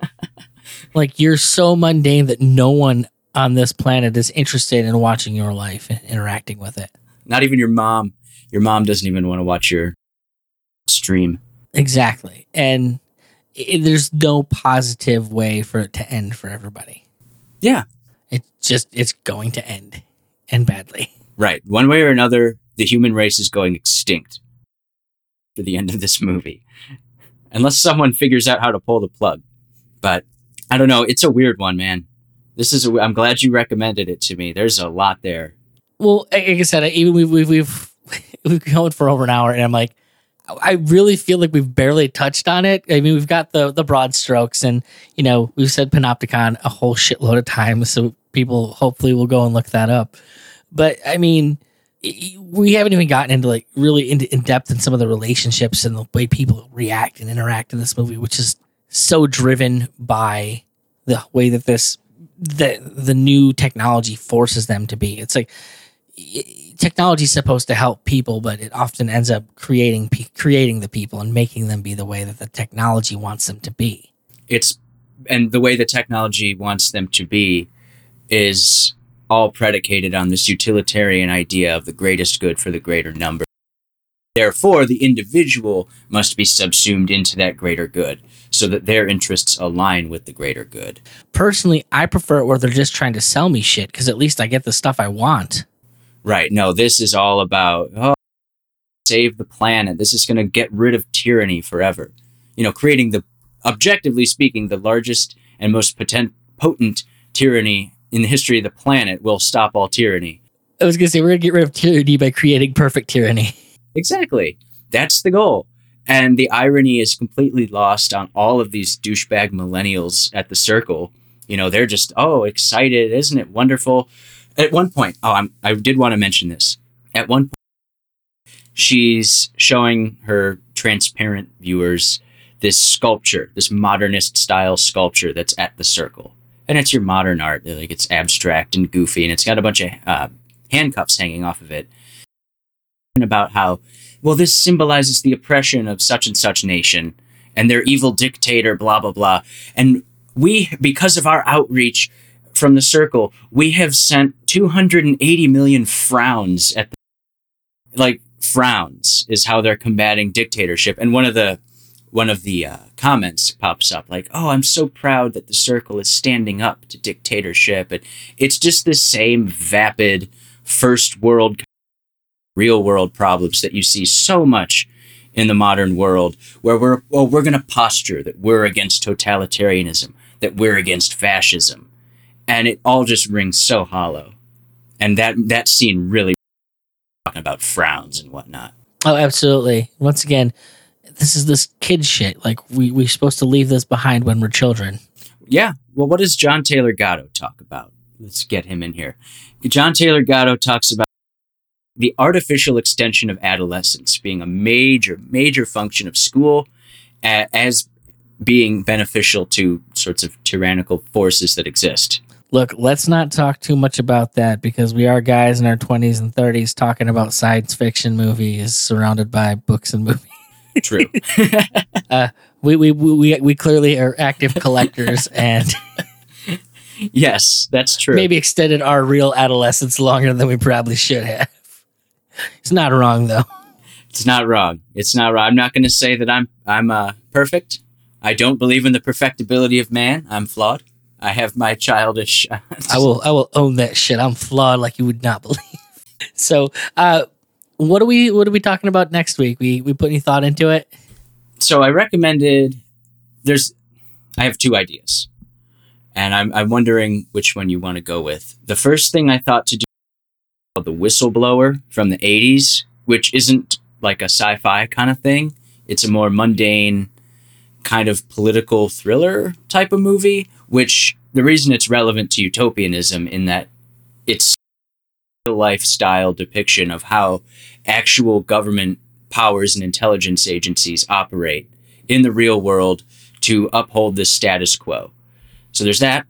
like you're so mundane that no one on this planet is interested in watching your life and interacting with it. Not even your mom. Your mom doesn't even want to watch your stream. Exactly. And it, there's no positive way for it to end for everybody. Yeah. It just it's going to end and badly. Right. One way or another, the human race is going extinct for the end of this movie. Unless someone figures out how to pull the plug. But I don't know, it's a weird one, man. This is a, I'm glad you recommended it to me. There's a lot there. Well, like I said, even we've we've we've we've gone for over an hour, and I'm like, I really feel like we've barely touched on it. I mean, we've got the the broad strokes, and you know, we've said Panopticon a whole shitload of times, so people hopefully will go and look that up. But I mean, we haven't even gotten into like really into in depth in some of the relationships and the way people react and interact in this movie, which is so driven by the way that this the the new technology forces them to be. It's like technology is supposed to help people, but it often ends up creating creating the people and making them be the way that the technology wants them to be. It's and the way the technology wants them to be is all predicated on this utilitarian idea of the greatest good for the greater number. Therefore, the individual must be subsumed into that greater good so that their interests align with the greater good. Personally, I prefer it where they're just trying to sell me shit because at least I get the stuff I want. Right. No, this is all about, oh, save the planet. This is going to get rid of tyranny forever. You know, creating the, objectively speaking, the largest and most potent, potent tyranny in the history of the planet will stop all tyranny. I was going to say, we're going to get rid of tyranny by creating perfect tyranny. Exactly. That's the goal. And the irony is completely lost on all of these douchebag millennials at the circle. You know, they're just, oh, excited. Isn't it wonderful? At one point, oh, I'm, I did want to mention this. At one point, she's showing her transparent viewers this sculpture, this modernist style sculpture that's at the circle. And it's your modern art. Like it's abstract and goofy, and it's got a bunch of uh, handcuffs hanging off of it And about how, well, this symbolizes the oppression of such and such nation and their evil dictator, blah, blah, blah. And we, because of our outreach from the circle, we have sent 280 million frowns at the, like, frowns is how they're combating dictatorship. And one of the, one of the uh, comments pops up like, "Oh, I'm so proud that the circle is standing up to dictatorship." And it's just the same vapid first world real world problems that you see so much in the modern world where we're well we're going to posture that we're against totalitarianism that we're against fascism and it all just rings so hollow and that that scene really talking about frowns and whatnot Oh, absolutely. Once again, this is this kid shit. Like we we're supposed to leave this behind when we're children. yeah well what does john taylor gatto talk about let's get him in here john taylor gatto talks about the artificial extension of adolescence being a major major function of school as being beneficial to sorts of tyrannical forces that exist Look, let's not talk too much about that because we are guys in our 20s and 30s talking about science fiction movies surrounded by books and movies. True We we we we, we clearly are active collectors and yes that's true maybe extended our real adolescence longer than we probably should have. It's not wrong though. it's not wrong it's not wrong i'm not going to say that i'm i'm uh, perfect i don't believe in the perfectibility of man i'm flawed i have my childish I will I will own that shit. I'm flawed like you would not believe. So, uh what are we what are we talking about next week? We we put any thought into it? so I recommended. There's, I have two ideas, and I'm I'm wondering which one you want to go with. The first thing I thought to do, the whistleblower from the '80s, which isn't like a sci-fi kind of thing. It's a more mundane, kind of political thriller type of movie. Which the reason it's relevant to utopianism in that it's lifestyle depiction of how actual government powers and intelligence agencies operate in the real world to uphold the status quo. So there's that.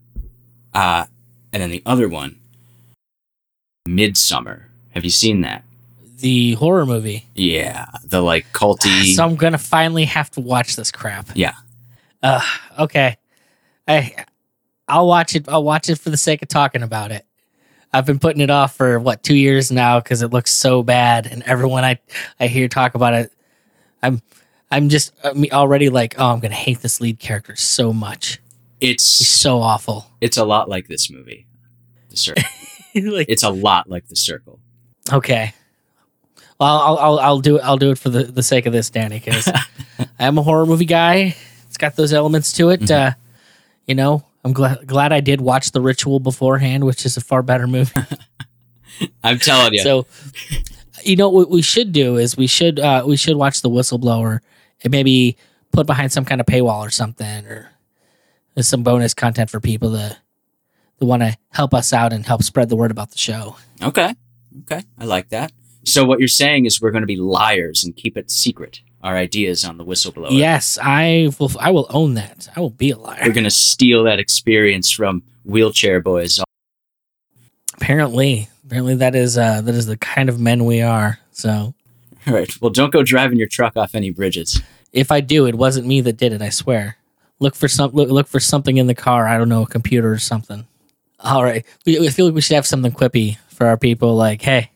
Uh, and then the other one, Midsommar. Have you seen that? The horror movie. Yeah, the like culty. So I'm gonna finally have to watch this crap. yeah, Uh, okay. I I'll watch it. I'll watch it for the sake of talking about it. I've been putting it off for what two years now because it looks so bad, and everyone I I hear talk about it, I'm I'm just I'm already like, oh, I'm gonna hate this lead character so much. He's it's so awful. it's a lot like this movie, The Circle. like, it's a lot like The Circle. okay. Well, I'll, I'll I'll do it. I'll do it for the, the sake of this, Danny, because I'm a horror movie guy. It's got those elements to it. Mhm. Uh, you know, I'm glad glad I did watch The Ritual beforehand, which is a far better movie. I'm telling you. So, you know what we should do is we should uh, we should watch the whistleblower and maybe put behind some kind of paywall or something, or some bonus content for people to to want to help us out and help spread the word about the show. Okay. Okay. I like that. So what you're saying is we're going to be liars and keep it secret. Our ideas on the whistleblower. Yes, I will. I will own that. I will be a liar. We're going to steal that experience from wheelchair boys. Apparently, apparently that is uh, that is the kind of men we are. So All right. Well, don't go driving your truck off any bridges. if I do, it wasn't me that did it. I swear. Look for some. Look, look for something in the car. I don't know, a computer or something. All right. We, I feel like we should have something quippy for our people. Like, hey,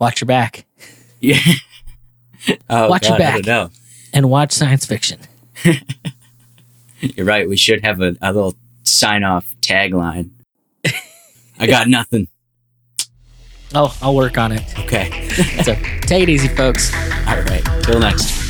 watch your back Yeah. Oh, Watch God, back. and watch science fiction. You're right. We should have a, a little sign off tagline. I got nothing. Oh, I'll work on it. Okay. So take it easy, folks. All right. Till next.